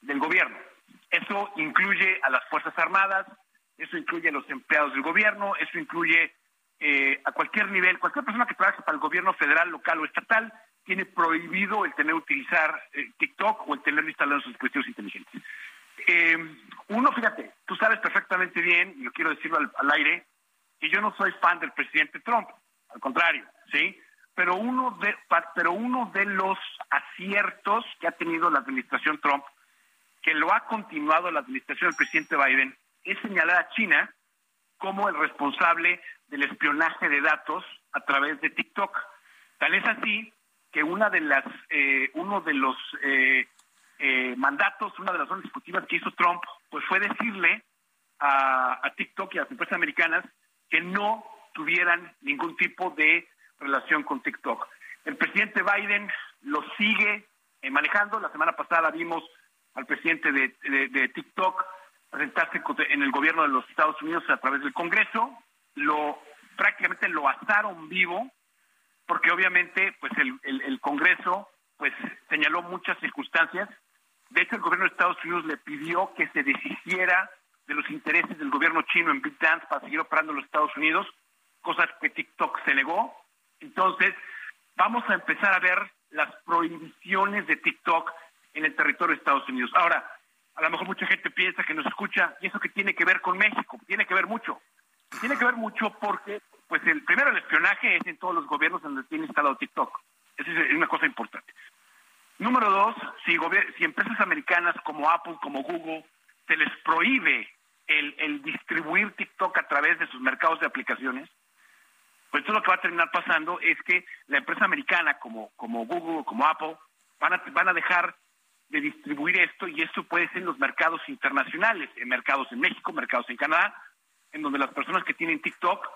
del gobierno. Eso incluye a las Fuerzas Armadas, eso incluye a los empleados del gobierno, eso incluye eh, a cualquier nivel, cualquier persona que trabaje para el gobierno federal, local o estatal, tiene prohibido el tener utilizar eh, TikTok o el tenerlo instalado en sus dispositivos inteligentes. Eh, uno, fíjate, tú sabes perfectamente bien, y yo quiero decirlo al aire, que yo no soy fan del presidente Trump al contrario, ¿sí? Pero uno de, pero uno de los aciertos que ha tenido la administración Trump, que lo ha continuado la administración del presidente Biden, es señalar a China como el responsable del espionaje de datos a través de TikTok. Tal es así que una de las, eh, uno de los eh, eh, mandatos, una de las zonas ejecutivas que hizo Trump, pues fue decirle a, a TikTok y a las empresas americanas que no tuvieran ningún tipo de relación con TikTok. El presidente Biden lo sigue eh, manejando. La semana pasada vimos al presidente de, TikTok presentarse en el gobierno de los Estados Unidos a través del Congreso. Lo prácticamente lo asaron vivo porque obviamente pues el, el, Congreso pues señaló muchas circunstancias. De hecho, el gobierno de Estados Unidos le pidió que se deshiciera de los intereses del gobierno chino en BitDance para seguir operando en los Estados Unidos cosas que TikTok se negó. Entonces, vamos a empezar a ver las prohibiciones de TikTok en el territorio de Estados Unidos. Ahora, a lo mejor mucha gente piensa que nos escucha, y eso que tiene que ver con México, tiene que ver mucho. Tiene que ver mucho porque, pues, el primero, el espionaje es en todos los gobiernos donde tiene instalado TikTok. Esa es una cosa importante. Número dos, si, si empresas americanas como Apple, como Google, se les prohíbe el, distribuir TikTok a través de sus mercados de aplicaciones, pues esto lo que va a terminar pasando es que la empresa americana como, como Google, como Apple, van a, van a dejar de distribuir esto y esto puede ser en los mercados internacionales, en mercados en México, mercados en Canadá, en donde las personas que tienen TikTok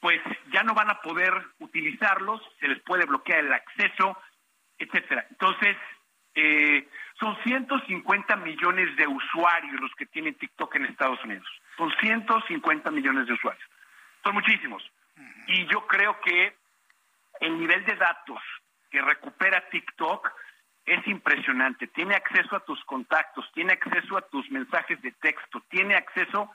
pues ya no van a poder utilizarlos, se les puede bloquear el acceso, etcétera. Entonces, eh, son 150 millones de usuarios los que tienen TikTok en Estados Unidos. Son 150 millones de usuarios. Son muchísimos. Y yo creo que el nivel de datos que recupera TikTok es impresionante. Tiene acceso a tus contactos, tiene acceso a tus mensajes de texto, tiene acceso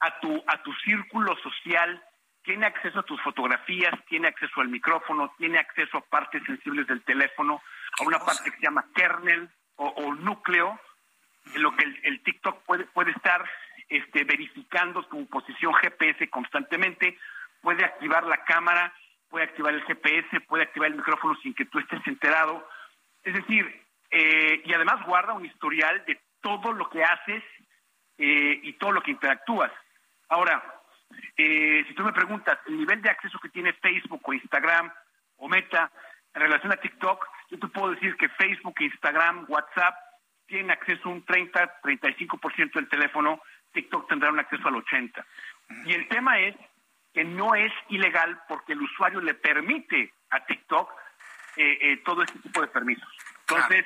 a tu, a tu círculo social, tiene acceso a tus fotografías, tiene acceso al micrófono, tiene acceso a partes sensibles del teléfono, a una parte que se llama kernel o, núcleo, en lo que el, TikTok puede, puede estar este, verificando tu posición GPS constantemente, puede activar la cámara, puede activar el GPS, puede activar el micrófono sin que tú estés enterado. Es decir, eh, y además guarda un historial de todo lo que haces eh, y todo lo que interactúas. Ahora, eh, si tú me preguntas el nivel de acceso que tiene Facebook o Instagram o Meta en relación a TikTok, yo te puedo decir que Facebook, Instagram, WhatsApp tienen acceso un 30, 35% del teléfono, TikTok tendrá un acceso al 80%. Y el tema es que no es ilegal porque el usuario le permite a TikTok eh, eh, todo este tipo de permisos. Entonces,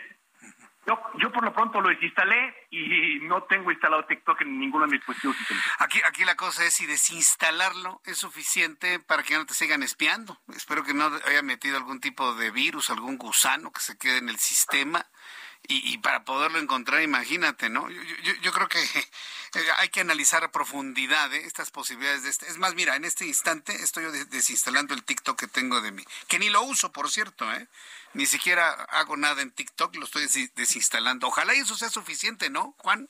yo, yo por lo pronto lo desinstalé y no tengo instalado TikTok en ninguno de mis dispositivos. Aquí, aquí la cosa es si desinstalarlo es suficiente para que no te sigan espiando. Espero que no haya metido algún tipo de virus, algún gusano que se quede en el sistema. Y, para poderlo encontrar, imagínate, ¿no? Yo, yo, yo creo que eh, hay que analizar a profundidad ¿eh? estas posibilidades de este. Es más, mira, en este instante estoy desinstalando el TikTok que tengo de mí, que ni lo uso, por cierto, ¿eh? Ni siquiera hago nada en TikTok, lo estoy desinstalando. Ojalá eso sea suficiente, ¿no, Juan?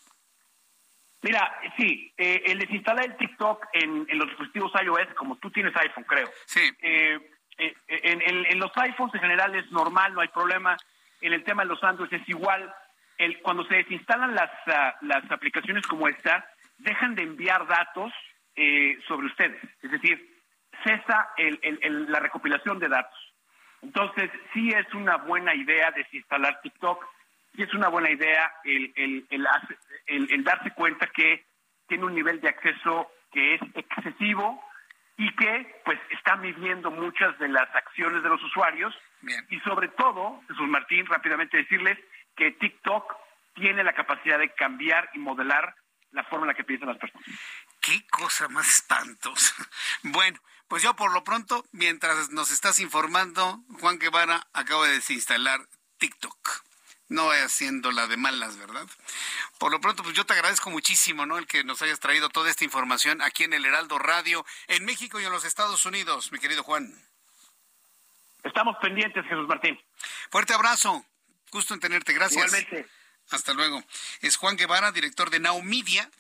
Mira, sí, eh, el desinstalar el TikTok en, los dispositivos iOS, como tú tienes iPhone, creo. Sí. Eh, eh, en, los iPhones en general es normal, no hay problema. En el tema de los Android es igual. El, cuando se desinstalan las, ah, las aplicaciones como esta, dejan de enviar datos sobre ustedes. Es decir, cesa la recopilación de datos. Entonces, sí es una buena idea desinstalar TikTok, sí es una buena idea el, el, el, darse cuenta que tiene un nivel de acceso que es excesivo y que pues está midiendo muchas de las acciones de los usuarios y sobre todo, Jesús Martín, rápidamente decirles que TikTok tiene la capacidad de cambiar y modelar la forma en la que piensan las personas. Qué cosa más espantosa. Bueno, pues yo por lo pronto, mientras nos estás informando, Juan Guevara acaba de desinstalar TikTok. No haciendo la de malas, ¿verdad? Por lo pronto, pues yo te agradezco muchísimo, ¿no? El que nos hayas traído toda esta información aquí en el Heraldo Radio, en México y en los Estados Unidos, mi querido Juan. Estamos pendientes, Jesús Martín. Fuerte abrazo. Gusto en tenerte. Gracias. Igualmente. Hasta luego. Es Juan Guevara, director de Now Media.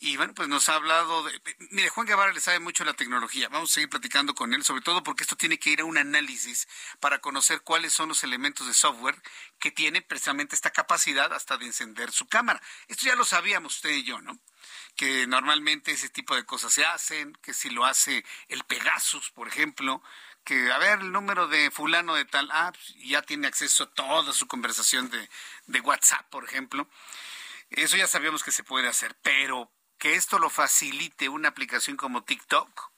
Y bueno, pues nos ha hablado de... Mire, Juan Guevara le sabe mucho la tecnología. Vamos a seguir platicando con él, sobre todo porque esto tiene que ir a un análisis para conocer cuáles son los elementos de software que tiene precisamente esta capacidad hasta de encender su cámara. Esto ya lo sabíamos usted y yo, ¿no? Que normalmente ese tipo de cosas se hacen, que si lo hace el Pegasus, por ejemplo, que a ver el número de fulano de tal, ah, pues, ya tiene acceso a toda su conversación de, de WhatsApp, por ejemplo. Eso ya sabíamos que se puede hacer, pero que esto lo facilite una aplicación como TikTok.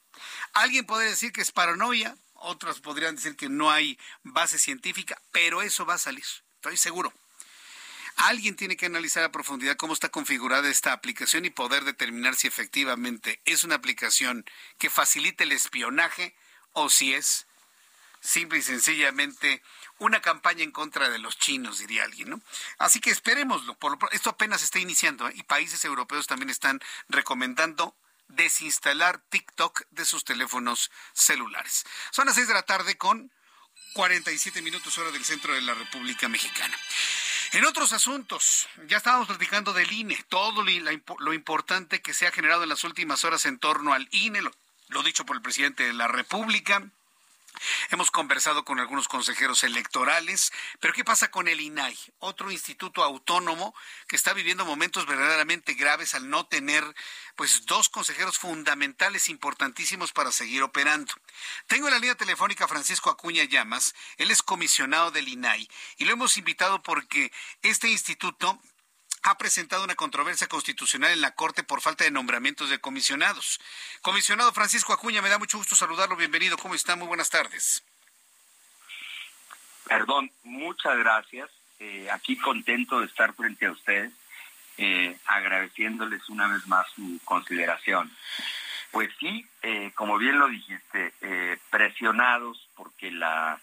Alguien podría decir que es paranoia, otros podrían decir que no hay base científica, pero eso va a salir, estoy seguro. Alguien tiene que analizar a profundidad cómo está configurada esta aplicación y poder determinar si efectivamente es una aplicación que facilite el espionaje o si es simple y sencillamente una campaña en contra de los chinos, diría alguien, ¿no? Así que esperémoslo. Por esto apenas está iniciando ¿eh? y países europeos también están recomendando desinstalar TikTok de sus teléfonos celulares. Son las seis de la tarde con 47 minutos hora del centro de la República Mexicana. En otros asuntos, ya estábamos platicando del INE, todo lo, importante que se ha generado en las últimas horas en torno al INE, lo dicho por el presidente de la República, Hemos conversado con algunos consejeros electorales, pero ¿qué pasa con el INAI? Otro instituto autónomo que está viviendo momentos verdaderamente graves al no tener pues dos consejeros fundamentales importantísimos para seguir operando. Tengo en la línea telefónica Francisco Acuña Llamas, él es comisionado del INAI y lo hemos invitado porque este instituto ha presentado una controversia constitucional en la Corte por falta de nombramientos de comisionados. Comisionado Francisco Acuña, me da mucho gusto saludarlo. Bienvenido. ¿Cómo está? Muy buenas tardes. Perdón, muchas gracias. Eh, aquí contento de estar frente a ustedes, eh, agradeciéndoles una vez más su consideración. Pues sí, eh, como bien lo dijiste, presionados porque la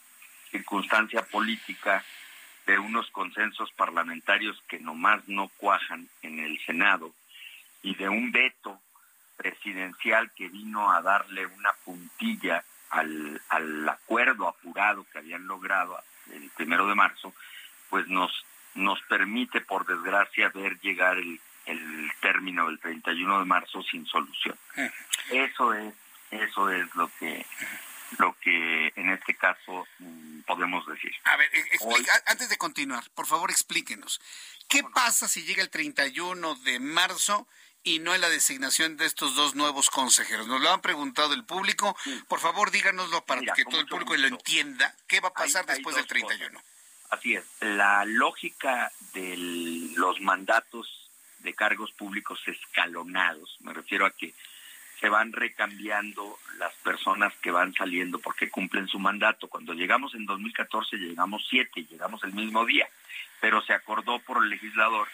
circunstancia política de unos consensos parlamentarios que nomás no cuajan en el Senado y de un veto presidencial que vino a darle una puntilla al, al acuerdo apurado que habían logrado el primero de marzo, pues nos, nos permite, por desgracia, ver llegar el, el término del 31 de marzo sin solución. Eso es, eso es lo que lo que en este caso podemos decir. A ver, e, antes de continuar, por favor explíquenos, ¿qué pasa si llega el 31 de marzo y no hay la designación de estos dos nuevos consejeros? Nos lo han preguntado el público, por favor díganoslo para que todo el público lo entienda, ¿qué va a pasar después del 31? Así es, la lógica de los mandatos de cargos públicos escalonados, me refiero a que se van recambiando las personas que van saliendo porque cumplen su mandato. Cuando llegamos en 2014 llegamos siete, llegamos el mismo día, pero se acordó por el legislador,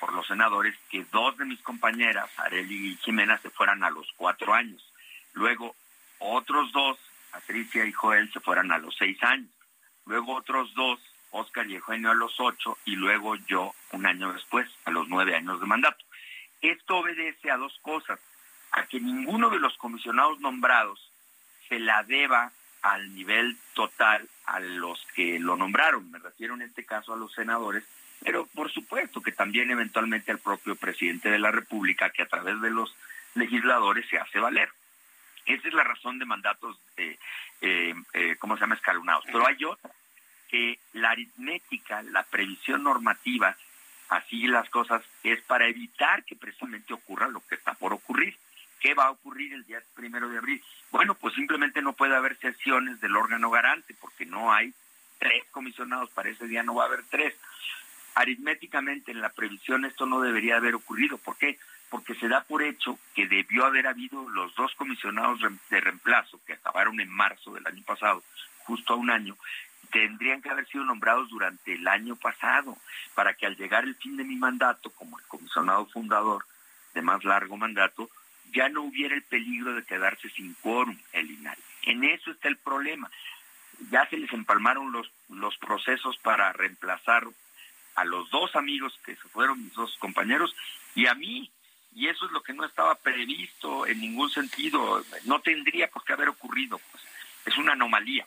por los senadores, que dos de mis compañeras, Areli y Jimena, se fueran a los cuatro años. Luego otros dos, Patricia y Joel, se fueran a los seis años. Luego otros dos, Oscar y Eugenio a los ocho y luego yo un año después, a los nueve años de mandato. Esto obedece a dos cosas a que ninguno de los comisionados nombrados se la deba al nivel total a los que lo nombraron. Me refiero en este caso a los senadores, pero por supuesto que también eventualmente al propio presidente de la República, que a través de los legisladores se hace valer. Esa es la razón de mandatos, eh, eh, eh, ¿cómo se llama?, escalonados. Pero hay otra, que la aritmética, la previsión normativa, así las cosas, es para evitar que precisamente ocurra lo que está por ocurrir. ¿Qué va a ocurrir el día primero de abril? Bueno, pues simplemente no puede haber sesiones del órgano garante porque no hay tres comisionados, para ese día no va a haber tres. Aritméticamente en la previsión esto no debería haber ocurrido. ¿Por qué? Porque se da por hecho que debió haber habido los dos comisionados de reemplazo que acabaron en marzo del año pasado, justo a un año, tendrían que haber sido nombrados durante el año pasado, para que al llegar el fin de mi mandato como el comisionado fundador de más largo mandato, ya no hubiera el peligro de quedarse sin quórum el INAI. En eso está el problema. Ya se les empalmaron los, los procesos para reemplazar a los dos amigos que se fueron, mis dos compañeros, y a mí. Y eso es lo que no estaba previsto en ningún sentido. No tendría por qué haber ocurrido. Pues. Es una anomalía.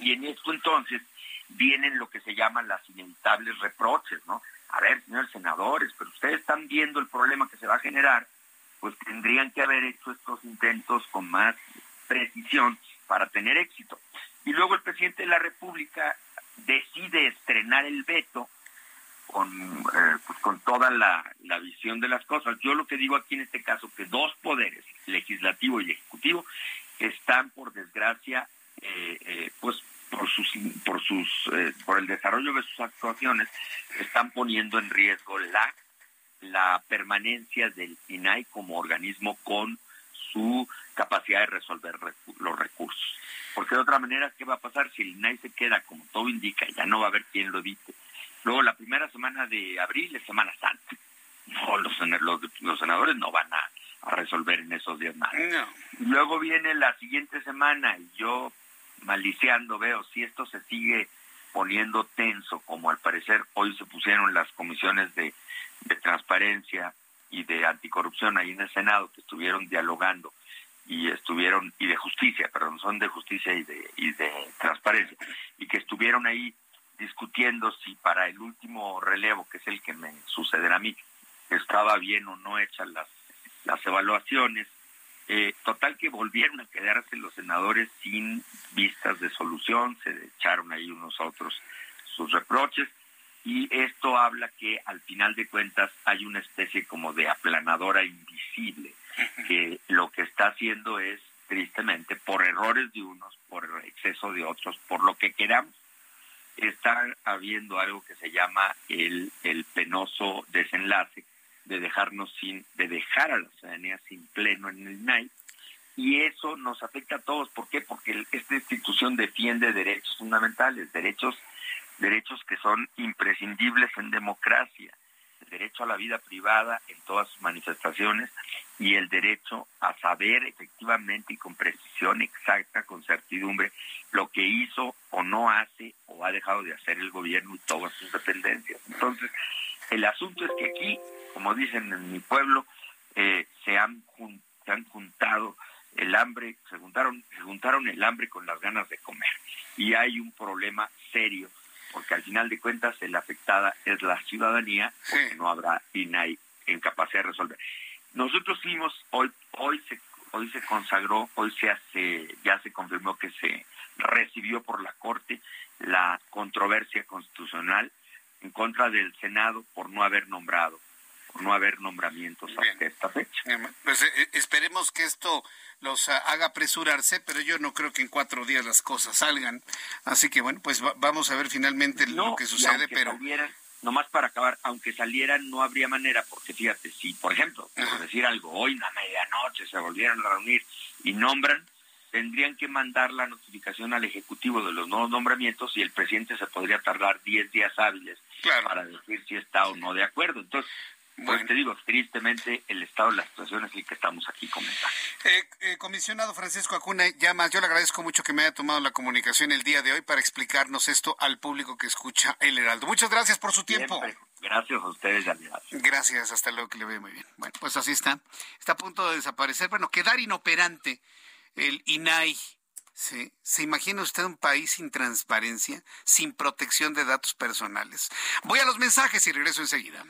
Y en esto entonces vienen lo que se llaman las inevitables reproches, ¿no? A ver, señores senadores, pero ustedes están viendo el problema que se va a generar pues tendrían que haber hecho estos intentos con más precisión para tener éxito. Y luego el presidente de la República decide estrenar el veto con, eh, pues con toda la, visión de las cosas. Yo lo que digo aquí en este caso, que dos poderes, legislativo y ejecutivo, están por desgracia, eh, eh, pues por sus, por sus, por el desarrollo de sus actuaciones, están poniendo en riesgo la la permanencia del INAI como organismo con su capacidad de resolver los recursos. Porque de otra manera, ¿qué va a pasar si el INAI se queda, como todo indica, ya no va a haber quien lo evite? Luego, la primera semana de abril es Semana Santa. No, los, los, senadores no van a, resolver en esos días nada. Luego viene la siguiente semana y yo, maliciando, veo si esto se sigue poniendo tenso, como al parecer hoy se pusieron las comisiones de de transparencia y de anticorrupción ahí en el Senado que estuvieron dialogando y estuvieron y de justicia, perdón, son de justicia y de y de transparencia y que estuvieron ahí discutiendo si para el último relevo, que es el que me sucederá a mí, estaba bien o no hechas las las evaluaciones. Eh, total que volvieron a quedarse los senadores sin vistas de solución, se echaron ahí unos a otros sus reproches y esto habla que al final de cuentas hay una especie como de aplanadora invisible que lo que está haciendo es tristemente por errores de unos, por exceso de otros, por lo que queramos, está habiendo algo que se llama el, el penoso desenlace de dejarnos sin, de dejar a la ciudadanía sin pleno en el NAI, y eso nos afecta a todos. ¿Por qué? Porque esta institución defiende derechos fundamentales, derechos derechos que son imprescindibles en democracia, derechos derecho a la vida privada en todas sus manifestaciones y el derecho a saber efectivamente y con precisión exacta, con certidumbre, lo que hizo o no hace o ha dejado de hacer el gobierno y todas sus dependencias. Entonces, el asunto es que aquí, como dicen en mi pueblo, eh, se, han se han juntado el hambre, se juntaron, se juntaron el hambre con las ganas de comer. Y hay un problema serio, porque al final de cuentas la afectada es la ciudadanía, porque no habrá INAI en capacidad de resolver. Nosotros fuimos, hoy, hoy se hoy se consagró, hoy se hace, ya se confirmó que se recibió por la Corte la controversia constitucional en contra del Senado por no haber nombrado, por no haber nombramientos hasta esta fecha. Pues eh, esperemos que esto los haga apresurarse, pero yo no creo que en cuatro días las cosas salgan. Así que bueno, pues vamos a ver finalmente lo que sucede, pero... nomás para acabar, aunque salieran no habría manera, porque fíjate, si por ejemplo, por decir algo, hoy a medianoche se volvieran a reunir y nombran, tendrían que mandar la notificación al Ejecutivo de los nuevos nombramientos y el presidente se podría tardar 10 días hábiles para decir si está o no de acuerdo. Entonces, pues te digo, tristemente el estado de la situación es el que estamos aquí comentando. Eh, eh, comisionado Francisco Acuna, ya más, yo le agradezco mucho que me haya tomado la comunicación el día de hoy para explicarnos esto al público que escucha El Heraldo. Muchas gracias por su tiempo. Gracias a ustedes, Gracias, hasta luego, que le veo muy bien. Bueno, pues así está. Está a punto de desaparecer, bueno, quedar inoperante el INAI. ¿Se imagina usted un país sin transparencia, sin protección de datos personales? Voy a los mensajes y regreso enseguida.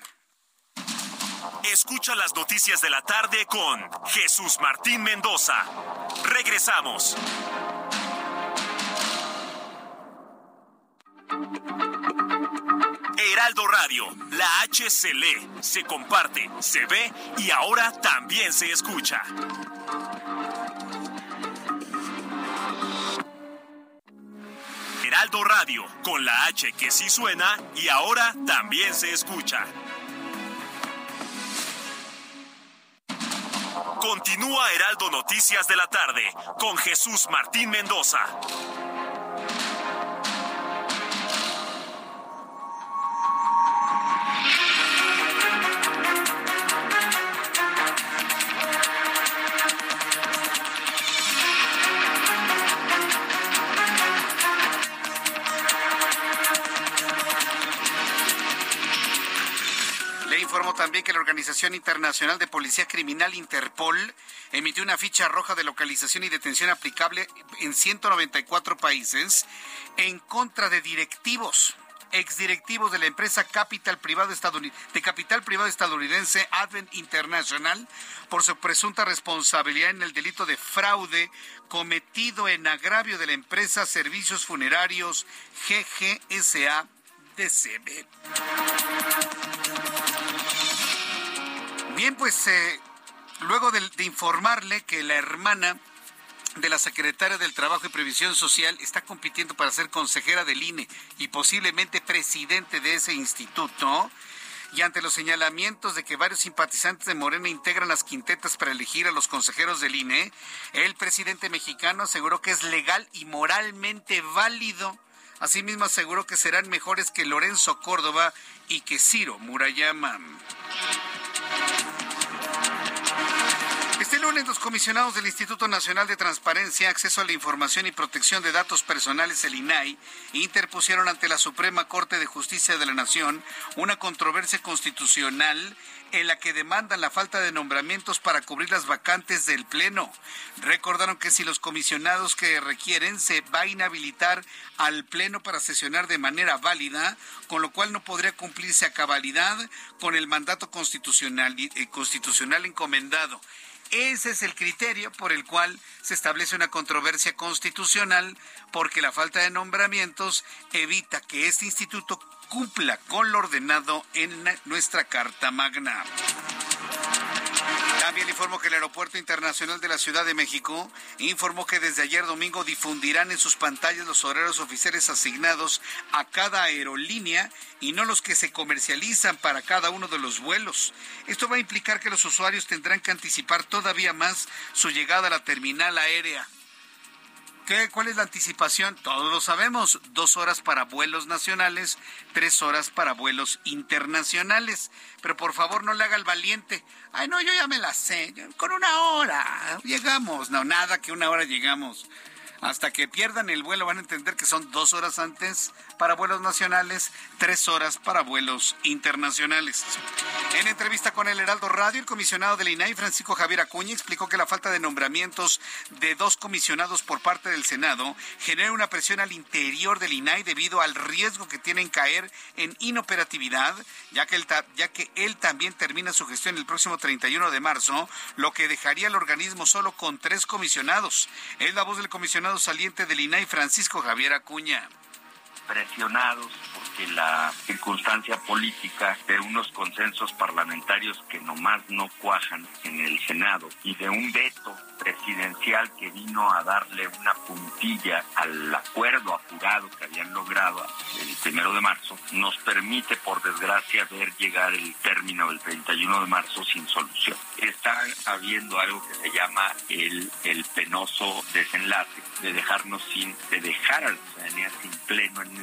Escucha las noticias de la tarde con Jesús Martín Mendoza. Regresamos. Heraldo Radio, la H se lee, se comparte, se ve y ahora también se escucha. Heraldo Radio, con la H que sí suena y ahora también se escucha. Continúa Heraldo Noticias de la tarde con Jesús Martín Mendoza. Que la Organización Internacional de Policía Criminal Interpol emitió una ficha roja de localización y detención aplicable en 194 países en contra de directivos exdirectivos de la empresa de Capital Privado estadounidense Advent International por su presunta responsabilidad en el delito de fraude cometido en agravio de la empresa Servicios Funerarios GGSA DCB. Bien, pues eh, luego de, informarle que la hermana de la secretaria del Trabajo y Previsión Social está compitiendo para ser consejera del INE y posiblemente presidente de ese instituto. Y ante los señalamientos de que varios simpatizantes de Morena integran las quintetas para elegir a los consejeros del INE, el presidente mexicano aseguró que es legal y moralmente válido. Asimismo aseguró que serán mejores que Lorenzo Córdoba y que Ciro Murayama. Bye. Este lunes los comisionados del Instituto Nacional de Transparencia, Acceso a la Información y Protección de Datos Personales, el INAI, interpusieron ante la Suprema Corte de Justicia de la Nación una controversia constitucional en la que demandan la falta de nombramientos para cubrir las vacantes del Pleno. Recordaron que si los comisionados que requieren se va a inhabilitar al Pleno para sesionar de manera válida, con lo cual no podría cumplirse a cabalidad con el mandato constitucional, eh, constitucional encomendado. Ese es el criterio por el cual se establece una controversia constitucional, porque la falta de nombramientos evita que este instituto cumpla con lo ordenado en nuestra Carta Magna. También informo que el Aeropuerto Internacional de la Ciudad de México informó que desde ayer domingo difundirán en sus pantallas los horarios oficiales asignados a cada aerolínea y no los que se comercializan para cada uno de los vuelos. Esto va a implicar que los usuarios tendrán que anticipar todavía más su llegada a la terminal aérea. ¿Qué, ¿Cuál es la anticipación? Todos lo sabemos. Dos horas para vuelos nacionales, tres horas para vuelos internacionales. Pero por favor no le haga el valiente. Ay, no, yo ya me la sé. Con una hora llegamos. No, nada que una hora llegamos. Hasta que pierdan el vuelo van a entender que son dos horas antes para vuelos nacionales, tres horas para vuelos internacionales. En entrevista con el Heraldo Radio, el comisionado del INAI, Francisco Javier Acuña, explicó que la falta de nombramientos de dos comisionados por parte del Senado genera una presión al interior del INAI debido al riesgo que tienen caer en inoperatividad, ya que, él, también termina su gestión el próximo 31 de marzo, lo que dejaría al organismo solo con tres comisionados. Es la voz del comisionado saliente del INAI, Francisco Javier Acuña. Presionados porque la circunstancia política de unos consensos parlamentarios que nomás no cuajan en el Senado y de un veto presidencial que vino a darle una puntilla al acuerdo apurado que habían logrado el primero de marzo, nos permite, por desgracia, ver llegar el término del 31 de marzo sin solución. Está habiendo algo que se llama el, el penoso desenlace de dejarnos sin, de dejar a la ciudadanía sin pleno en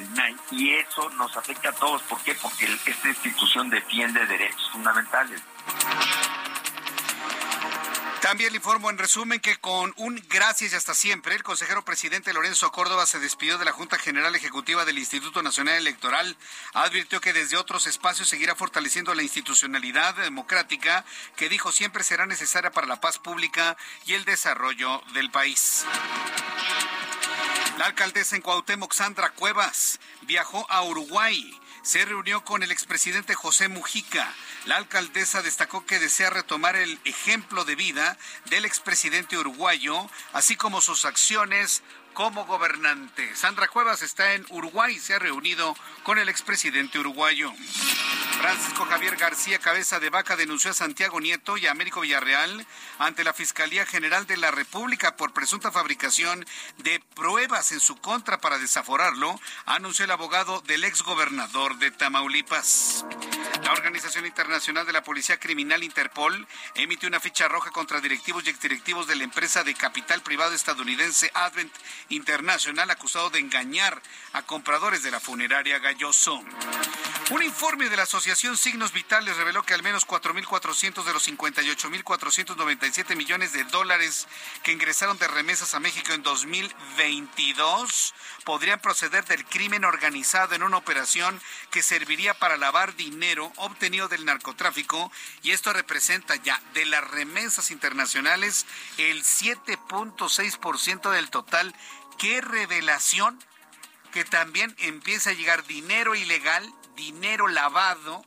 y eso nos afecta a todos. ¿Por qué? Porque esta institución defiende derechos fundamentales. También le informo en resumen que con un gracias y hasta siempre, el consejero presidente Lorenzo Córdoba se despidió de la Junta General Ejecutiva del Instituto Nacional Electoral. Advirtió que desde otros espacios seguirá fortaleciendo la institucionalidad democrática que dijo siempre será necesaria para la paz pública y el desarrollo del país. La alcaldesa en Cuauhtémoc, Sandra Cuevas, viajó a Uruguay se reunió con el expresidente José Mujica. La alcaldesa destacó que desea retomar el ejemplo de vida del expresidente uruguayo, así como sus acciones como gobernante. Sandra Cuevas está en Uruguay y se ha reunido con el expresidente uruguayo. Francisco Javier García Cabeza de Vaca denunció a Santiago Nieto y a Américo Villarreal ante la Fiscalía General de la República por presunta fabricación de pruebas en su contra para desaforarlo, anunció el abogado del exgobernador de Tamaulipas. La Organización Internacional de la Policía Criminal Interpol emitió una ficha roja contra directivos y exdirectivos de la empresa de capital privado estadounidense Advent Internacional acusado de engañar a compradores de la funeraria Galloso. Un informe de la Asociación Signos Vitales reveló que al menos 4.400 de los 58.497 millones de dólares que ingresaron de remesas a México en 2022 podrían proceder del crimen organizado en una operación que serviría para lavar dinero obtenido del narcotráfico y esto representa ya de las remesas internacionales el 7.6% del total. ¡Qué revelación! Que también empieza a llegar dinero ilegal dinero lavado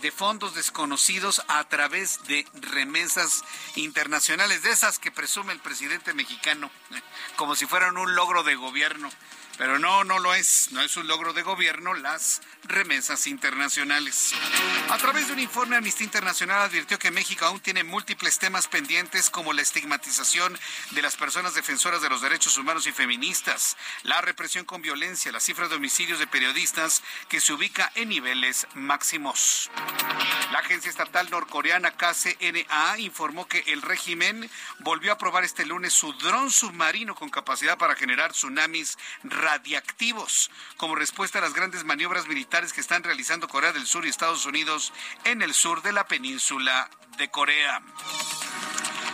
de fondos desconocidos a través de remesas internacionales, de esas que presume el presidente mexicano, como si fueran un logro de gobierno. Pero no, no lo es. No es un logro de gobierno las remesas internacionales. A través de un informe, Amnistía Internacional advirtió que México aún tiene múltiples temas pendientes como la estigmatización de las personas defensoras de los derechos humanos y feministas, la represión con violencia, las cifras de homicidios de periodistas que se ubica en niveles máximos. La agencia estatal norcoreana KCNA informó que el régimen volvió a probar este lunes su dron submarino con capacidad para generar tsunamis radiactivos como respuesta a las grandes maniobras militares que están realizando Corea del Sur y Estados Unidos en el sur de la península de Corea.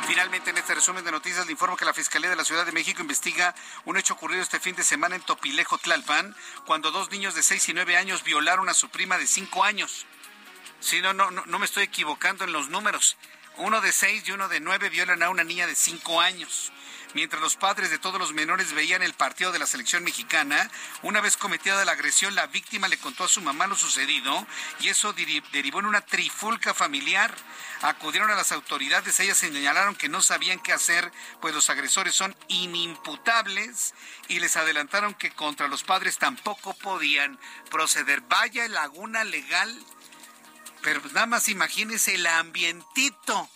Finalmente, en este resumen de noticias, le informo que la Fiscalía de la Ciudad de México investiga un hecho ocurrido este fin de semana en Topilejo, Tlalpan, cuando dos niños de 6 y 9 años violaron a su prima de 5 años. Si no, no, no, me estoy equivocando en los números. Uno de 6 y uno de 9 violan a una niña de 5 años. Mientras los padres de todos los menores veían el partido de la selección mexicana, una vez cometida la agresión, la víctima le contó a su mamá lo sucedido y eso derivó en una trifulca familiar. Acudieron a las autoridades, ellas señalaron que no sabían qué hacer, pues los agresores son inimputables y les adelantaron que contra los padres tampoco podían proceder. Vaya laguna legal, pero nada más imagínense el ambientito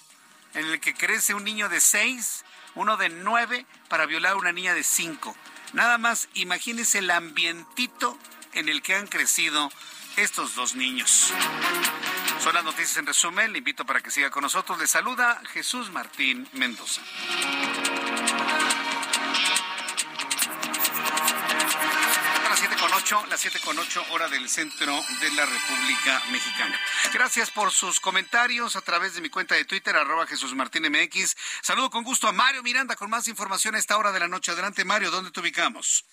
en el que crece un niño de seis uno de nueve para violar a una niña de cinco. Nada más imagínense el ambientito en el que han crecido estos dos niños. Son las noticias en resumen. Le invito para que siga con nosotros. Le saluda Jesús Martín Mendoza. Ocho, las siete con ocho, hora del centro de la República Mexicana. Gracias por sus comentarios a través de mi cuenta de Twitter, arroba Jesús Martín MX. Saludo con gusto a Mario Miranda con más información a esta hora de la noche. Adelante, Mario, ¿dónde te ubicamos?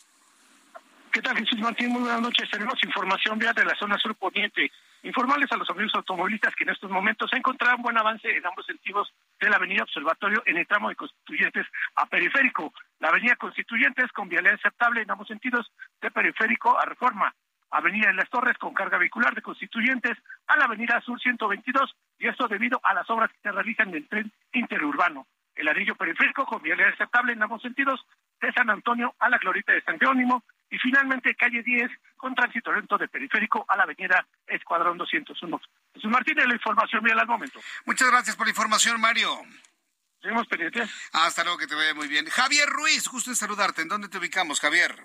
¿Qué tal, Jesús Martín? Muy buenas noches. Tenemos información vía de la zona sur poniente. Informarles a los amigos automovilistas que en estos momentos se encontrará un buen avance en ambos sentidos de la avenida Observatorio en el tramo de Constituyentes a Periférico. La avenida Constituyentes con vialidad aceptable en ambos sentidos de Periférico a Reforma. Avenida de las Torres con carga vehicular de Constituyentes a la Avenida Sur 122 y esto debido a las obras que se realizan en el tren interurbano. El anillo periférico con vialidad aceptable en ambos sentidos de San Antonio a la Glorita de San Jerónimo y finalmente calle 10 con tránsito lento de periférico a la avenida Escuadrón 201. Jesús Martínez, la información vial al momento. Muchas gracias por la información, Mario. Seguimos pendientes. Hasta luego, que te vaya muy bien. Javier Ruiz, gusto en saludarte. ¿En dónde te ubicamos, Javier?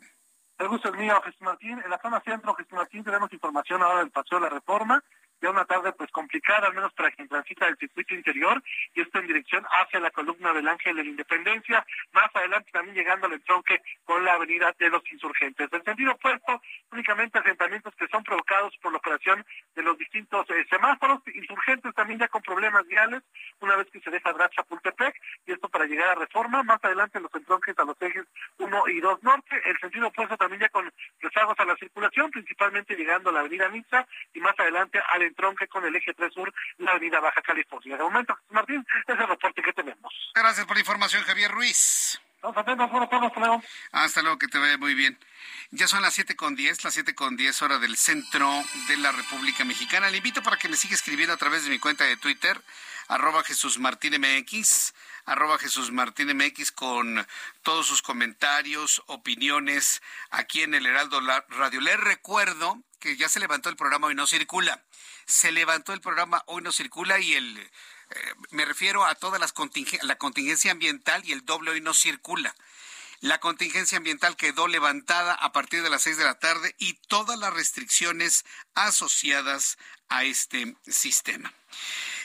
El gusto es mío, Jesús Martín. En la zona centro, Jesús Martín, tenemos información ahora del Paseo de la Reforma ya una tarde pues complicada, al menos para quien transita el circuito interior, y esto en dirección hacia la columna del Ángel de la Independencia, más adelante también llegando al entronque con la avenida de los insurgentes. En sentido opuesto, únicamente asentamientos que son provocados por la operación de los distintos eh, semáforos, insurgentes también ya con problemas viales, una vez que se deja atrás Chapultepec, y esto para llegar a Reforma, más adelante los entronques a los ejes 1 y 2 norte, el sentido opuesto también ya con rezagos a la circulación, principalmente llegando a la avenida Niza, y más adelante al entronque con el eje 3 sur, la avenida Baja California. De momento, Martín, es el reporte que tenemos. Gracias por la información, Javier Ruiz. hasta luego. Que te vaya muy bien. Ya son las siete con diez, las siete con diez hora del centro de la República Mexicana. Le invito para que me siga escribiendo a través de mi cuenta de Twitter, arroba Jesús Martín MX, arroba Jesús Martín MX con todos sus comentarios, opiniones aquí en el Heraldo Radio. Les recuerdo que ya se levantó el programa Hoy No Circula. Se levantó el programa Hoy No Circula y el... Eh, me refiero a toda la contingencia ambiental y el doble Hoy No Circula. La contingencia ambiental quedó levantada a partir de las seis de la tarde y todas las restricciones asociadas a este sistema.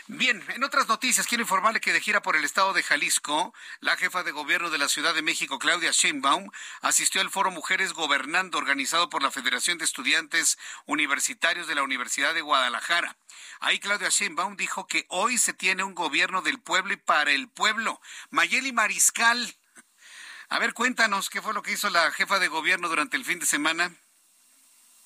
Bien, en otras noticias quiero informarle que de gira por el estado de Jalisco, la jefa de gobierno de la Ciudad de México, Claudia Sheinbaum, asistió al foro Mujeres Gobernando organizado por la Federación de Estudiantes Universitarios de la Universidad de Guadalajara. Ahí Claudia Sheinbaum dijo que hoy se tiene un gobierno del pueblo y para el pueblo. Mayeli Mariscal. A ver, cuéntanos qué fue lo que hizo la jefa de gobierno durante el fin de semana.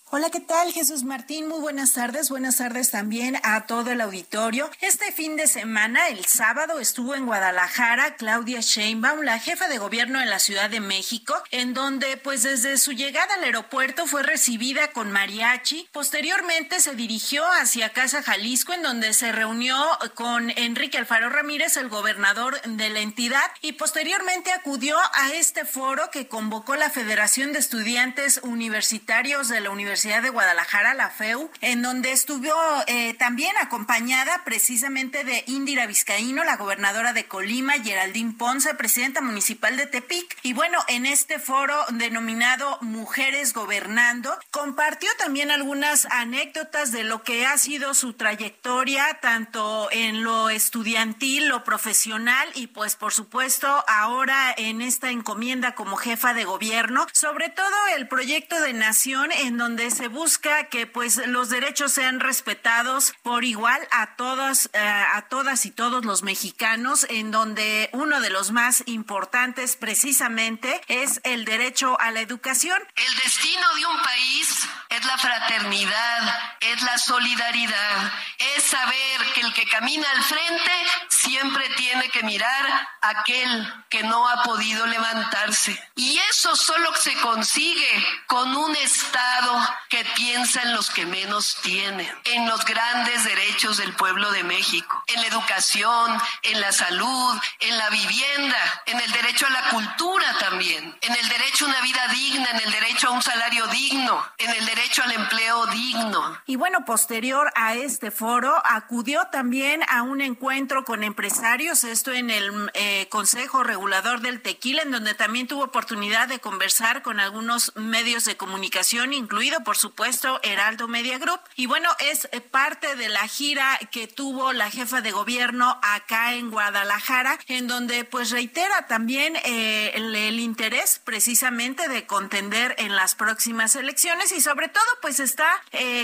Hola, ¿qué tal? Jesús Martín, muy buenas tardes. Buenas tardes también a todo el auditorio. Este fin de semana, el sábado, estuvo en Guadalajara Claudia Sheinbaum, la jefa de gobierno de la Ciudad de México, en donde pues desde su llegada al aeropuerto fue recibida con mariachi. Posteriormente se dirigió hacia Casa Jalisco, en donde se reunió con Enrique Alfaro Ramírez, el gobernador de la entidad, y posteriormente acudió a este foro que convocó la Federación de Estudiantes Universitarios de la Universidad Universidad de Guadalajara, la FEU, en donde estuvo eh, también acompañada precisamente de Indira Vizcaíno, la gobernadora de Colima, Geraldine Ponce, presidenta municipal de Tepic. Y bueno, en este foro denominado Mujeres Gobernando, compartió también algunas anécdotas de lo que ha sido su trayectoria, tanto en lo estudiantil, lo profesional y pues por supuesto ahora en esta encomienda como jefa de gobierno, sobre todo el proyecto de nación en donde se busca que pues los derechos sean respetados por igual a todas eh, a todas y todos los mexicanos en donde uno de los más importantes precisamente es el derecho a la educación. El destino de un país es la fraternidad, es la solidaridad, es saber que el que camina al frente siempre tiene que mirar a aquel que no ha podido levantarse. Y eso solo se consigue con un Estado que piensa en los que menos tienen, en los grandes derechos del pueblo de México, en la educación, en la salud, en la vivienda, en el derecho a la cultura también, en el derecho a una vida digna, en el derecho a un salario digno, en el derecho al empleo digno. Y bueno, posterior a este foro, acudió también a un encuentro con empresarios, esto en el eh, Consejo Regulador del Tequila, en donde también tuvo oportunidad de conversar con algunos medios de comunicación, incluido por supuesto Heraldo Media Group. Y bueno, es eh, parte de la gira que tuvo la jefa de gobierno acá en Guadalajara, en donde pues reitera también eh, el, interés precisamente de contender en las próximas elecciones y sobre todo pues está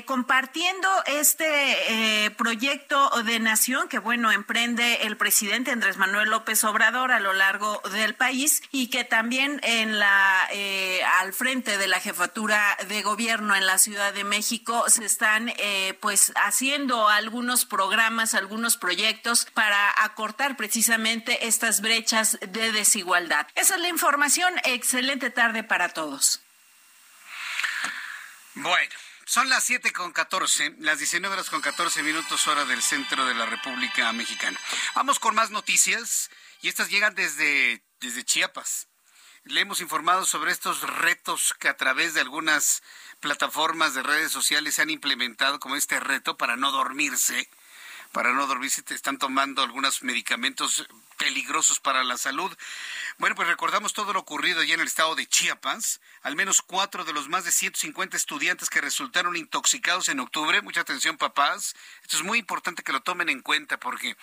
compartiendo este proyecto de nación que bueno emprende el presidente Andrés Manuel López Obrador a lo largo del país y que también en la eh, al frente de la jefatura de gobierno en la Ciudad de México se están eh, pues haciendo algunos programas, algunos proyectos para acortar precisamente estas brechas de desigualdad. Esa es la información. Excelente tarde para todos. Bueno. Son las siete con catorce, las 19 horas con 14 minutos hora del centro de la República Mexicana. Vamos con más noticias y estas llegan desde, desde Chiapas. Le hemos informado sobre estos retos que a través de algunas plataformas de redes sociales se han implementado, como este reto para no dormirse. Para no dormirse, te están tomando algunos medicamentos peligrosos para la salud. Bueno, pues recordamos todo lo ocurrido allá en el estado de Chiapas. Al menos cuatro de los más de 150 estudiantes que resultaron intoxicados en octubre. Mucha atención, papás. Esto es muy importante que lo tomen en cuenta porque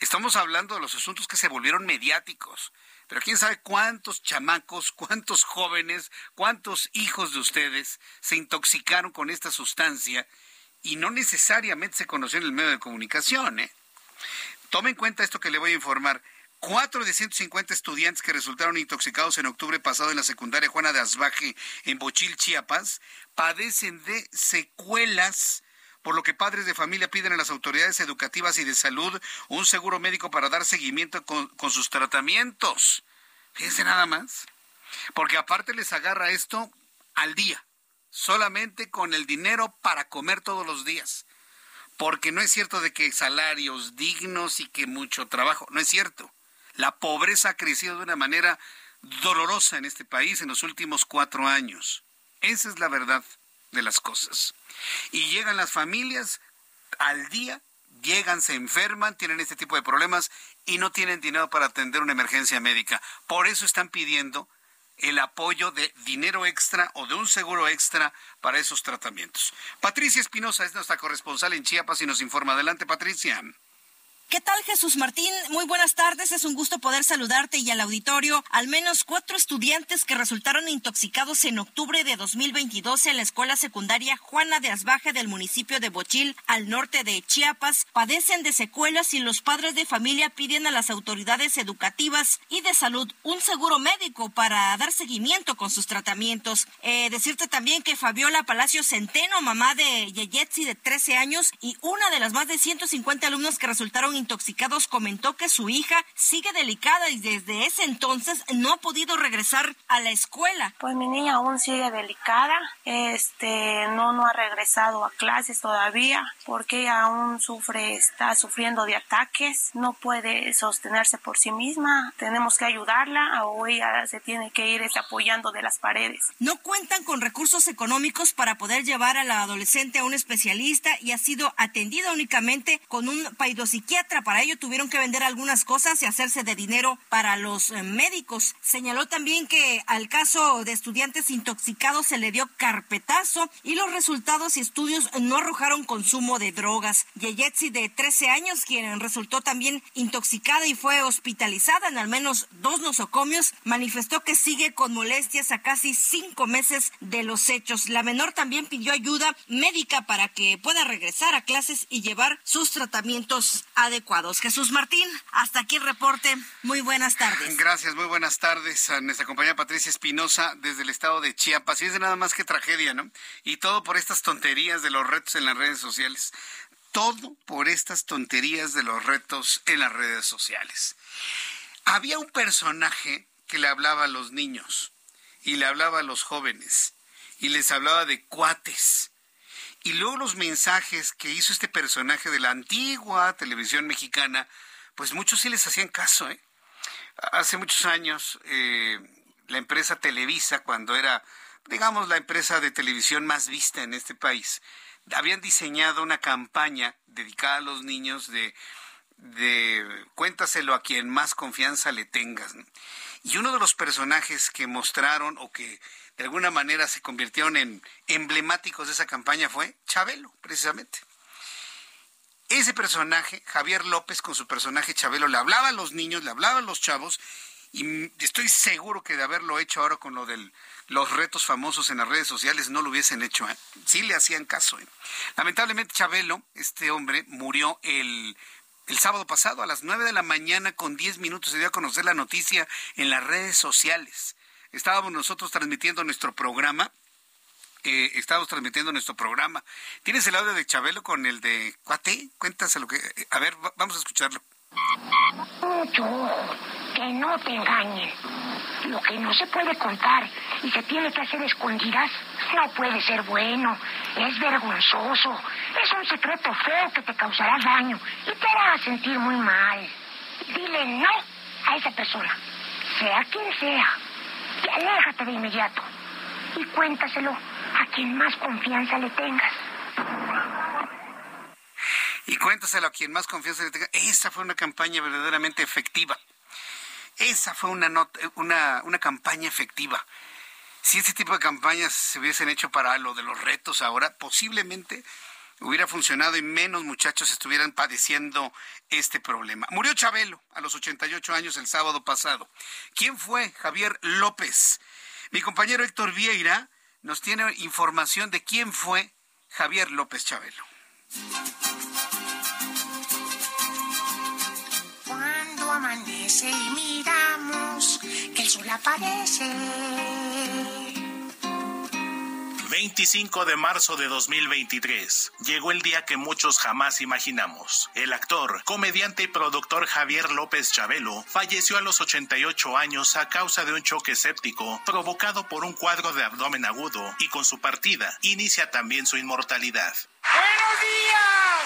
estamos hablando de los asuntos que se volvieron mediáticos. Pero quién sabe cuántos chamacos, cuántos jóvenes, cuántos hijos de ustedes se intoxicaron con esta sustancia y no necesariamente se conoció en el medio de comunicación. ¿eh? Tome en cuenta esto que le voy a informar. Cuatro de 150 estudiantes que resultaron intoxicados en octubre pasado en la secundaria Juana de Asbaje en Bochil, Chiapas, padecen de secuelas por lo que padres de familia piden a las autoridades educativas y de salud un seguro médico para dar seguimiento con, sus tratamientos. Fíjense nada más. Porque aparte les agarra esto al día, solamente con el dinero para comer todos los días porque no es cierto de que salarios dignos y que mucho trabajo, no es cierto. La pobreza ha crecido de una manera dolorosa en este país en los últimos cuatro años. Esa es la verdad de las cosas. Y llegan las familias al día, llegan, se enferman, tienen este tipo de problemas y no tienen dinero para atender una emergencia médica. Por eso están pidiendo el apoyo de dinero extra o de un seguro extra para esos tratamientos. Patricia Espinosa es nuestra corresponsal en Chiapas y nos informa. Adelante, Patricia. ¿Qué tal, Jesús Martín? Muy buenas tardes. Es un gusto poder saludarte y al auditorio. Al menos cuatro estudiantes que resultaron intoxicados en octubre de 2022 en la escuela secundaria Juana de Asbaje del municipio de Bochil, al norte de Chiapas, padecen de secuelas y los padres de familia piden a las autoridades educativas y de salud un seguro médico para dar seguimiento con sus tratamientos. Eh, decirte también que Fabiola Palacio Centeno, mamá de Yeyetsi de 13 años y una de las más de 150 alumnos que resultaron intoxicados comentó que su hija sigue delicada y desde ese entonces no ha podido regresar a la escuela. Pues mi niña aún sigue delicada, este, no, no ha regresado a clases todavía porque ella aún sufre, está sufriendo de ataques, no puede sostenerse por sí misma, tenemos que ayudarla o ella se tiene que ir este, apoyando de las paredes. No cuentan con recursos económicos para poder llevar a la adolescente a un especialista y ha sido atendida únicamente con un para ello tuvieron que vender algunas cosas y hacerse de dinero para los eh, médicos. Señaló también que al caso de estudiantes intoxicados se le dio carpetazo y los resultados y estudios no arrojaron consumo de drogas. Yeyetsi, de 13 años, quien resultó también intoxicada y fue hospitalizada en al menos dos nosocomios, manifestó que sigue con molestias a casi cinco meses de los hechos. La menor también pidió ayuda médica para que pueda regresar a clases y llevar sus tratamientos Jesús Martín, hasta aquí el reporte. Muy buenas tardes. Gracias, muy buenas tardes a nuestra compañera Patricia Espinosa desde el estado de Chiapas. Y es de nada más que tragedia, ¿no? Y todo por estas tonterías de los retos en las redes sociales. Todo por estas tonterías de los retos en las redes sociales. Había un personaje que le hablaba a los niños y le hablaba a los jóvenes y les hablaba de cuates y luego los mensajes que hizo este personaje de la antigua televisión mexicana, pues muchos sí les hacían caso. ¿eh? Hace muchos años, eh, la empresa Televisa, cuando era, digamos, la empresa de televisión más vista en este país, habían diseñado una campaña dedicada a los niños de de cuéntaselo a quien más confianza le tengas. Y uno de los personajes que mostraron o que de alguna manera se convirtieron en emblemáticos de esa campaña fue Chabelo, precisamente. Ese personaje, Javier López, con su personaje Chabelo, le hablaba a los niños, le hablaba a los chavos, y estoy seguro que de haberlo hecho ahora con lo de los retos famosos en las redes sociales no lo hubiesen hecho. ¿eh? Sí le hacían caso. ¿eh? Lamentablemente Chabelo, este hombre, murió el, el sábado pasado a las 9 de la mañana con 10 minutos se dio a conocer la noticia en las redes sociales. Estábamos nosotros transmitiendo nuestro programa eh, estamos transmitiendo nuestro programa. ¿Tienes el audio de Chabelo con el de Cuate? Cuéntaselo que... A ver, vamos a escucharlo. Mucho que no te engañen. Lo que no se puede contar y se tiene que hacer escondidas no puede ser bueno. Es vergonzoso. Es un secreto feo que te causará daño y te hará sentir muy mal. Dile no a esa persona, sea quien sea, aléjate de inmediato. Y cuéntaselo a quien más confianza le tengas. Y cuéntaselo a quien más confianza le tengas. Esa fue una campaña verdaderamente efectiva. Esa fue una, una, una campaña efectiva. Si este tipo de campañas se hubiesen hecho para lo de los retos ahora, posiblemente hubiera funcionado y menos muchachos estuvieran padeciendo este problema. Murió Chabelo a los 88 años el sábado pasado. ¿Quién fue? Javier López. Mi compañero Héctor Vieira nos tiene información de quién fue Javier López Chabelo. Cuando amanece y miramos que el sol aparece 25 de marzo de 2023. Llegó el día que muchos jamás imaginamos. El actor, comediante y productor Javier López Chabelo falleció a los 88 años a causa de un choque séptico provocado por un cuadro de abdomen agudo y con su partida inicia también su inmortalidad. ¡Buenos días!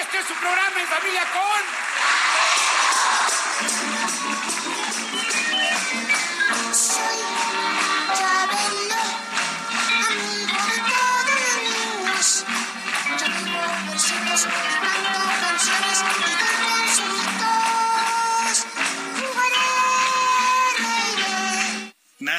Este es su programa en familia con...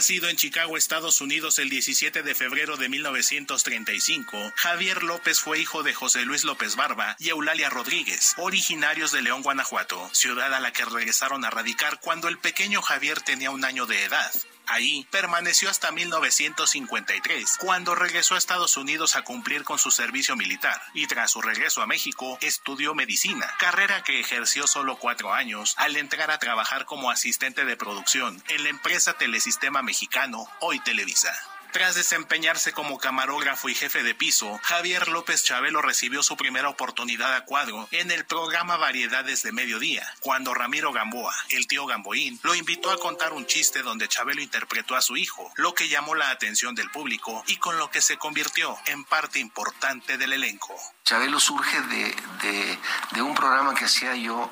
Nacido en Chicago, Estados Unidos, el 17 de febrero de 1935, Javier López fue hijo de José Luis López Barba y Eulalia Rodríguez, originarios de León, Guanajuato, ciudad a la que regresaron a radicar cuando el pequeño Javier tenía un año de edad. Ahí permaneció hasta 1953, cuando regresó a Estados Unidos a cumplir con su servicio militar, y tras su regreso a México estudió medicina, carrera que ejerció solo cuatro años al entrar a trabajar como asistente de producción en la empresa Telesistema Mexicano, hoy Televisa. Tras desempeñarse como camarógrafo y jefe de piso, Javier López Chabelo recibió su primera oportunidad a cuadro en el programa Variedades de Mediodía, cuando Ramiro Gamboa, el tío Gamboín, lo invitó a contar un chiste donde Chabelo interpretó a su hijo, lo que llamó la atención del público y con lo que se convirtió en parte importante del elenco. Chabelo surge de, de, de un programa que hacía yo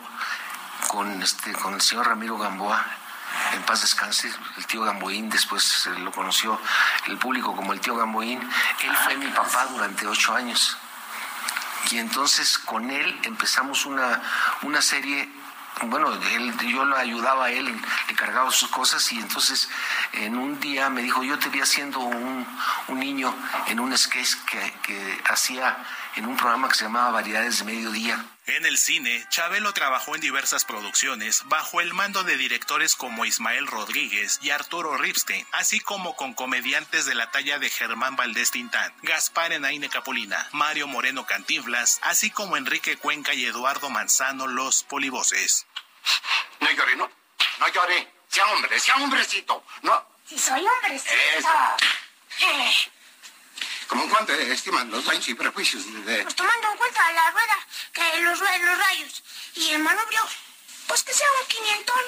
con, este, con el señor Ramiro Gamboa en paz descanse, el tío Gamboín, después lo conoció el público como el tío Gamboín, él fue mi papá durante ocho años. Y entonces con él empezamos una, una serie bueno, él, yo lo ayudaba a él, le cargaba sus cosas y entonces en un día me dijo, yo te vi haciendo un, un niño en un sketch que, que hacía en un programa que se llamaba Variedades de Mediodía. En el cine, Chabelo trabajó en diversas producciones bajo el mando de directores como Ismael Rodríguez y Arturo Ripstein, así como con comediantes de la talla de Germán Valdés Tintán, Gaspar Enaine Capulina, Mario Moreno Cantinflas, así como Enrique Cuenca y Eduardo Manzano los polivoces. No llore, no, no llore, sea hombre, sea hombrecito, no. Si soy hombrecito. Eso. Eh, ¿Cómo en cuánto estiman los daños y prejuicios de...? pues tomando en cuenta la rueda, que los, los rayos y el manubrio, pues que sea un quinientón.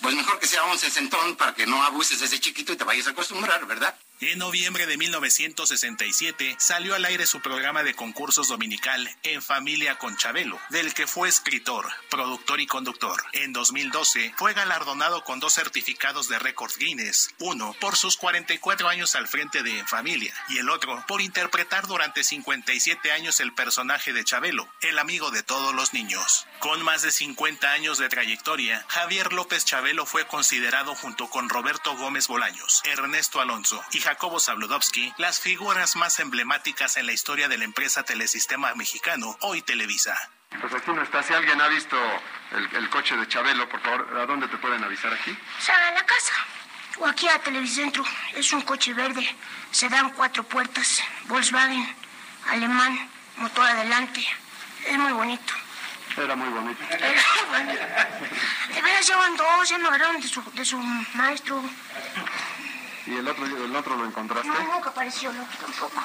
Pues mejor que sea un sesentón para que no abuses de ese chiquito y te vayas a acostumbrar, ¿verdad? En noviembre de 1967 salió al aire su programa de concursos dominical En Familia con Chabelo, del que fue escritor, productor y conductor. En 2012 fue galardonado con dos certificados de récord Guinness, uno por sus 44 años al frente de En Familia y el otro por interpretar durante 57 años el personaje de Chabelo, el amigo de todos los niños. Con más de 50 años de trayectoria, Javier López Chabelo fue considerado junto con Roberto Gómez Bolaños, Ernesto Alonso y Jacobo Zabludovsky, las figuras más emblemáticas en la historia de la empresa Telesistema Mexicano, hoy Televisa. Pues aquí no está. Si alguien ha visto el, coche de Chabelo, por favor, ¿a dónde te pueden avisar aquí? O sea, a la casa. O aquí a Televicentro. Es un coche verde. Se dan cuatro puertas. Volkswagen, alemán, motor adelante. Es muy bonito. Era muy bonito. Era muy bonito. De veras llevan dos, ya me hablaron de su, de su maestro. ¿Y el otro, el otro lo encontraste? No, nunca apareció el otro tampoco.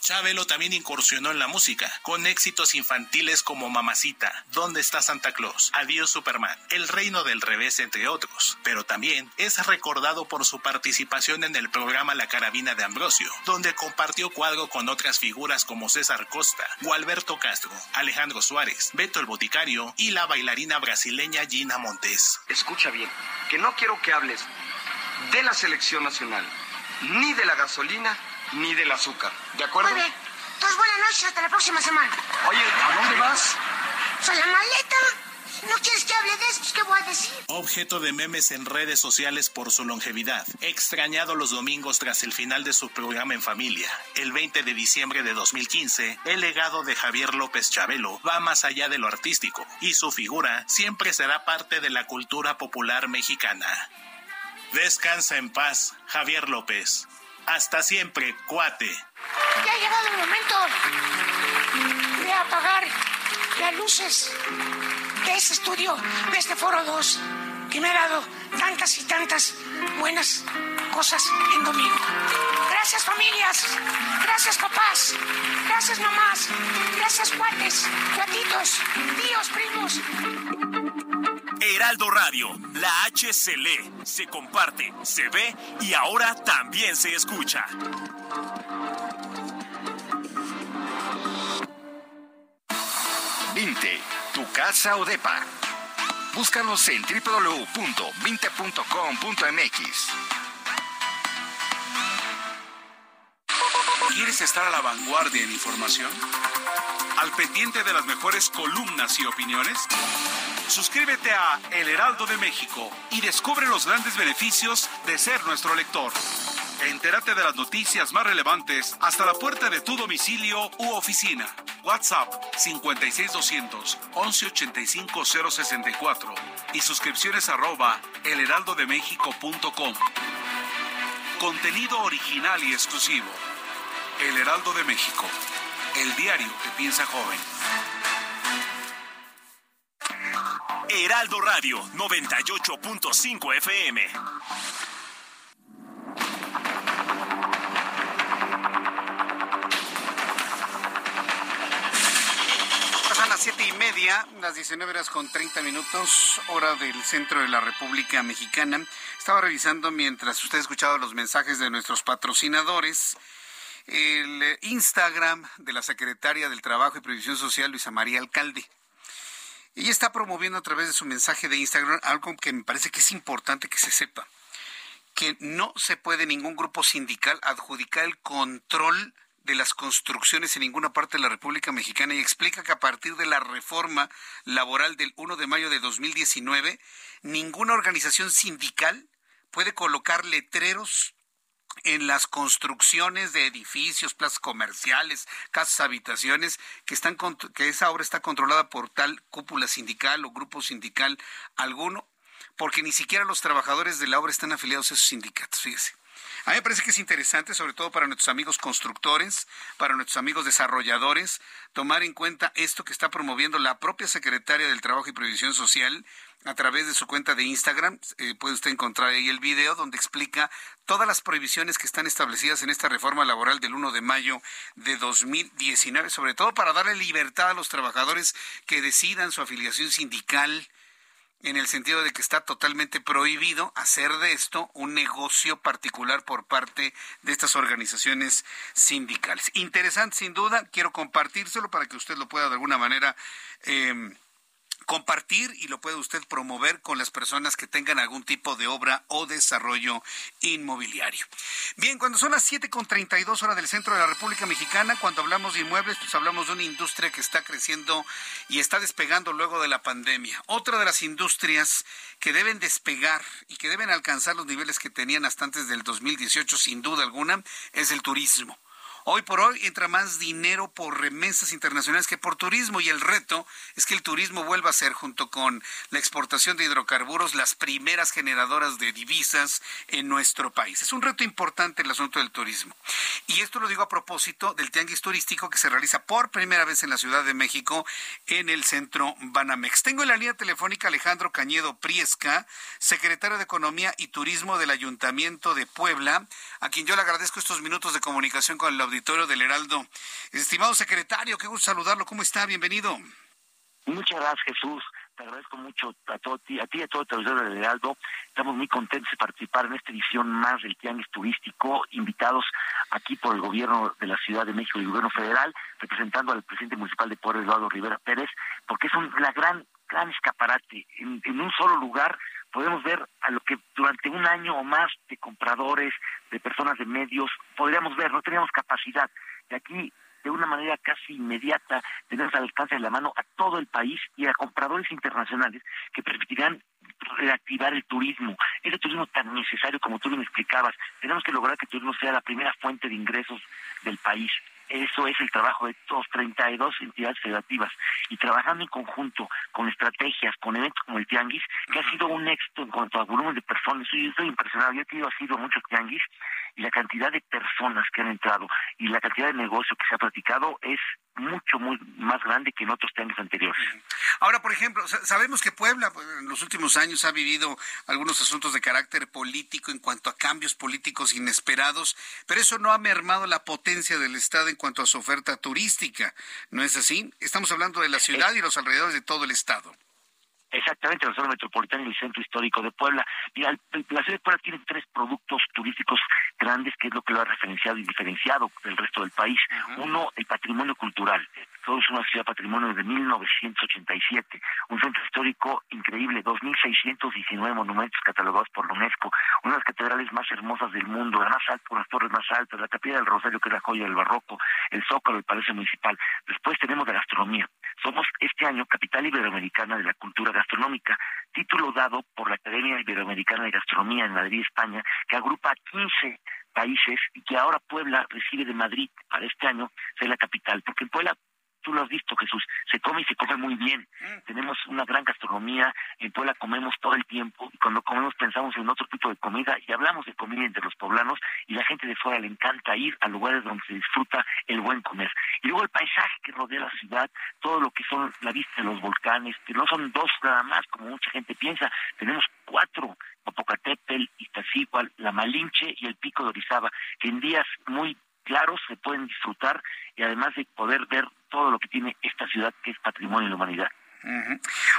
Chabelo también incursionó en la música, con éxitos infantiles como Mamacita, ¿Dónde está Santa Claus? Adiós Superman, El Reino del Revés, entre otros. Pero también es recordado por su participación en el programa La Carabina de Ambrosio, donde compartió cuadro con otras figuras como César Costa, Gualberto Castro, Alejandro Suárez, Beto el Boticario y la bailarina brasileña Gina Montes. Escucha bien, que no quiero que hables de la selección nacional, ni de la gasolina, ni del azúcar. ¿De acuerdo? Muy bien. Entonces, buenas noches, hasta la próxima semana. Oye, ¿a dónde vas? Pues a la maleta. ¿No quieres que hable de eso? Pues, ¿Qué voy a decir? Objeto de memes en redes sociales por su longevidad. Extrañado los domingos tras el final de su programa en familia. El 20 de diciembre de 2015, el legado de Javier López Chabelo va más allá de lo artístico y su figura siempre será parte de la cultura popular mexicana. Descansa en paz, Javier López. Hasta siempre, cuate. Ya ha llegado el momento de apagar las luces de este estudio, de este Foro 2, que me ha dado tantas y tantas buenas cosas en domingo. Gracias familias, gracias papás, gracias mamás, gracias cuates, cuatitos, tíos, primos. Heraldo Radio, la H se lee, se comparte, se ve y ahora también se escucha. Vinte, tu casa o depa. Búscanos en www.vinte.com.mx. ¿Quieres estar a la vanguardia en información? ¿Al pendiente de las mejores columnas y opiniones? Suscríbete a El Heraldo de México y descubre los grandes beneficios de ser nuestro lector. Entérate de las noticias más relevantes hasta la puerta de tu domicilio u oficina. WhatsApp 56200 1185 064 y suscripciones arroba elheraldodemexico.com. Contenido original y exclusivo. El Heraldo de México. El diario que piensa joven. Heraldo Radio 98.5 FM. Pasan las siete y media, las 19 horas con 30 minutos, hora del centro de la República Mexicana. Estaba revisando mientras usted escuchaba los mensajes de nuestros patrocinadores el Instagram de la secretaria del Trabajo y Previsión Social, Luisa María Alcalde. Ella está promoviendo a través de su mensaje de Instagram algo que me parece que es importante que se sepa, que no se puede ningún grupo sindical adjudicar el control de las construcciones en ninguna parte de la República Mexicana. Y explica que a partir de la reforma laboral del 1 de mayo de 2019, ninguna organización sindical puede colocar letreros en las construcciones de edificios, plazas comerciales, casas, habitaciones, que están que esa obra está controlada por tal cúpula sindical o grupo sindical alguno, porque ni siquiera los trabajadores de la obra están afiliados a esos sindicatos, fíjese. A mí me parece que es interesante, sobre todo para nuestros amigos constructores, para nuestros amigos desarrolladores, tomar en cuenta esto que está promoviendo la propia secretaria del Trabajo y Previsión Social a través de su cuenta de Instagram. Eh, puede usted encontrar ahí el video donde explica todas las prohibiciones que están establecidas en esta reforma laboral del 1 de mayo de 2019, sobre todo para darle libertad a los trabajadores que decidan su afiliación sindical en el sentido de que está totalmente prohibido hacer de esto un negocio particular por parte de estas organizaciones sindicales. Interesante, sin duda, quiero compartírselo para que usted lo pueda de alguna manera eh, compartir y lo puede usted promover con las personas que tengan algún tipo de obra o desarrollo inmobiliario. Bien, cuando son las 7.32 horas del centro de la República Mexicana, cuando hablamos de inmuebles, pues hablamos de una industria que está creciendo y está despegando luego de la pandemia. Otra de las industrias que deben despegar y que deben alcanzar los niveles que tenían hasta antes del 2018, sin duda alguna, es el turismo. Hoy por hoy entra más dinero por remesas internacionales que por turismo y el reto es que el turismo vuelva a ser, junto con la exportación de hidrocarburos, las primeras generadoras de divisas en nuestro país. Es un reto importante el asunto del turismo. Y esto lo digo a propósito del tianguis turístico que se realiza por primera vez en la Ciudad de México en el centro Banamex. Tengo en la línea telefónica Alejandro Cañedo Priesca, secretario de Economía y Turismo del Ayuntamiento de Puebla, a quien yo le agradezco estos minutos de comunicación con el auditorio del Heraldo. Estimado secretario, qué gusto saludarlo. ¿Cómo está? Bienvenido. Muchas gracias, Jesús. Te agradezco mucho a, todo, a ti y a todo el auditorio del Heraldo. Estamos muy contentos de participar en esta edición más del Tianguis Turístico, invitados aquí por el gobierno de la Ciudad de México y el gobierno federal, representando al presidente municipal de Puebla, Eduardo Rivera Pérez, porque es un la gran, gran escaparate. en un solo lugar podemos ver a lo que durante un año o más de compradores, de personas de medios, podríamos ver, no teníamos capacidad. De aquí, de una manera casi inmediata, tenemos al alcance de la mano a todo el país y a compradores internacionales que permitirán reactivar el turismo, ese turismo tan necesario como tú lo explicabas. Tenemos que lograr que el turismo sea la primera fuente de ingresos del país. Eso es el trabajo de todos 32 entidades federativas. Y trabajando en conjunto con estrategias, con eventos como el Tianguis, que ha sido un éxito en cuanto a volumen de personas. Yo estoy impresionado, yo he tenido sido muchos Tianguis y la cantidad de personas que han entrado y la cantidad de negocio que se ha platicado es mucho, muy más grande que en otros tianguis anteriores. Ahora, por ejemplo, sabemos que Puebla pues, en los últimos años ha vivido algunos asuntos de carácter político en cuanto a cambios políticos inesperados, pero eso no ha mermado la potencia del Estado en cuanto a su oferta turística. ¿No es así? Estamos hablando de la ciudad y los alrededores de todo el Estado. Exactamente, la zona metropolitana y el centro histórico de Puebla. Mira, la ciudad de Puebla tiene tres productos turísticos grandes, que es lo que lo ha referenciado y diferenciado del resto del país. Uno, el patrimonio cultural. Todo es una ciudad patrimonio de 1987, un centro histórico increíble, 2.619 monumentos catalogados por la UNESCO, una de las catedrales más hermosas del mundo, la más alta, las torres más altas, la capilla del Rosario, que es la joya del barroco, el Zócalo, el Palacio Municipal. Después tenemos la gastronomía. Somos este año capital iberoamericana de la cultura gastronómica, título dado por la Academia Iberoamericana de Gastronomía en Madrid, España, que agrupa 15 países y que ahora Puebla recibe de Madrid para este año ser la capital, porque Puebla tú lo has visto, Jesús, se come y se come muy bien. Mm. Tenemos una gran gastronomía, en Puebla comemos todo el tiempo, y cuando comemos pensamos en otro tipo de comida y hablamos de comida entre los poblanos y la gente de fuera le encanta ir a lugares donde se disfruta el buen comer. Y luego el paisaje que rodea la ciudad, todo lo que son la vista de los volcanes, que no son dos nada más, como mucha gente piensa, tenemos cuatro, Popocatépetl, Iztaccíhuatl, La Malinche y el Pico de Orizaba, que en días muy claros se pueden disfrutar y además de poder ver todo lo que tiene esta ciudad que es patrimonio de la humanidad.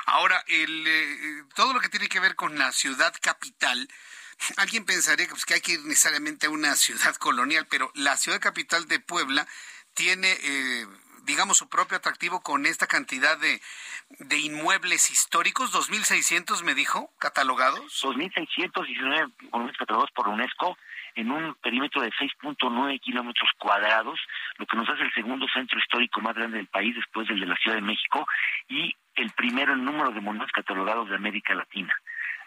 Ahora, el, eh, todo lo que tiene que ver con la ciudad capital, alguien pensaría que, pues, que hay que ir necesariamente a una ciudad colonial, pero la ciudad capital de Puebla tiene, eh, digamos, su propio atractivo con esta cantidad de, de inmuebles históricos, 2.600 me dijo, catalogados. 2.619 monumentos catalogados por UNESCO en un perímetro de 6.9 kilómetros cuadrados, lo que nos hace el segundo centro histórico más grande del país después del de la Ciudad de México y el primero en número de monumentos catalogados de América Latina.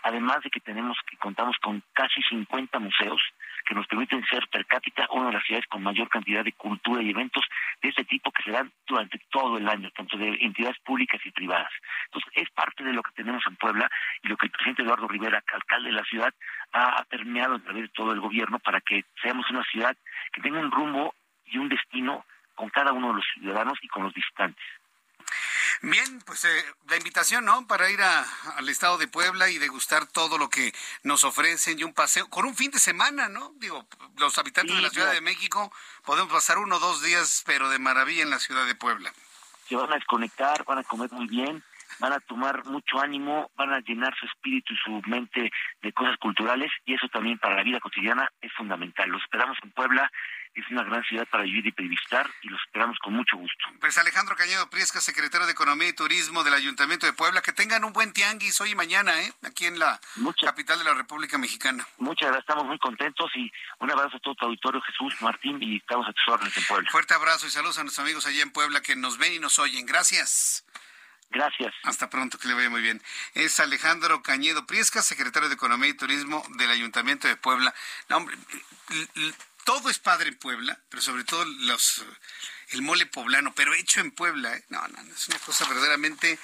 Además de que tenemos que contamos con casi 50 museos que nos permiten ser per cápita una de las ciudades con mayor cantidad de cultura y eventos de este tipo que se dan durante todo el año, tanto de entidades públicas y privadas. Entonces, es parte de lo que tenemos en Puebla y lo que el presidente Eduardo Rivera, alcalde de la ciudad, ha permeado a través de todo el gobierno para que seamos una ciudad que tenga un rumbo y un destino con cada uno de los ciudadanos y con los visitantes. Bien, pues eh, la invitación, ¿no? Para ir al estado de Puebla y degustar todo lo que nos ofrecen y un paseo, con un fin de semana, ¿no? Digo, los habitantes de la Ciudad de México podemos pasar uno o dos días, pero de maravilla en la Ciudad de Puebla. Se van a desconectar, van a comer muy bien, van a tomar mucho ánimo, van a llenar su espíritu y su mente de cosas culturales y eso también para la vida cotidiana es fundamental. Los esperamos en Puebla, es una gran ciudad para vivir y visitar y los esperamos con mucho gusto. Pues Alejandro Cañedo Priesca, secretario de Economía y Turismo del Ayuntamiento de Puebla, que tengan un buen tianguis hoy y mañana, ¿eh? aquí en la capital de la República Mexicana. Muchas gracias, estamos muy contentos y un abrazo a todo tu auditorio, Jesús, Martín, y estamos a tus órdenes en Puebla. Fuerte abrazo y saludos a nuestros amigos allá en Puebla que nos ven y nos oyen. Gracias. Gracias. Hasta pronto, que le vaya muy bien. Es Alejandro Cañedo Priesca, secretario de Economía y Turismo del Ayuntamiento de Puebla. No, hombre, todo es padre en Puebla, pero sobre todo los el mole poblano, pero hecho en Puebla. ¿eh? No, no, es una cosa verdaderamente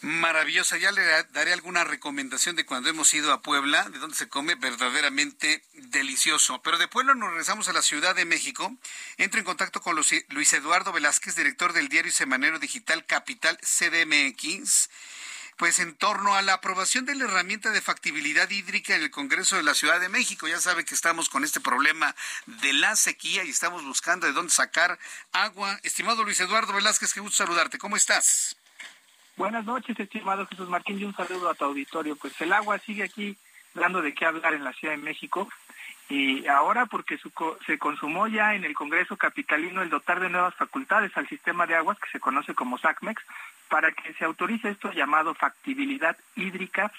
maravillosa. Ya le daré alguna recomendación de cuando hemos ido a Puebla, de donde se come verdaderamente delicioso. Pero de Puebla nos regresamos a la Ciudad de México. Entro en contacto con Luis Eduardo Velázquez, director del diario semanero digital Capital CDMX pues en torno a la aprobación de la herramienta de factibilidad hídrica en el Congreso de la Ciudad de México. Ya sabe que estamos con este problema de la sequía y estamos buscando de dónde sacar agua. Estimado Luis Eduardo Velázquez, qué gusto saludarte. ¿Cómo estás? Buenas noches, estimado Jesús Martín, y un saludo a tu auditorio. Pues el agua sigue aquí dando de qué hablar en la Ciudad de México y ahora porque se consumó ya en el Congreso Capitalino el dotar de nuevas facultades al sistema de aguas que se conoce como SACMEX para que se autorice esto llamado factibilidad hídrica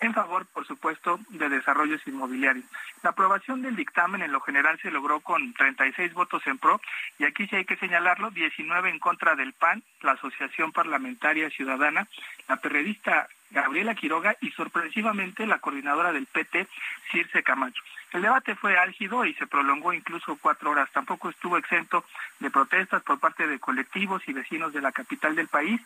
en favor, por supuesto, de desarrollos inmobiliarios. La aprobación del dictamen en lo general se logró con 36 votos en pro y aquí sí hay que señalarlo, 19 en contra del PAN, la Asociación Parlamentaria Ciudadana, la periodista Gabriela Quiroga y sorpresivamente la coordinadora del PT, Circe Camacho. El debate fue álgido y se prolongó incluso cuatro horas. Tampoco estuvo exento de protestas por parte de colectivos y vecinos de la capital del país,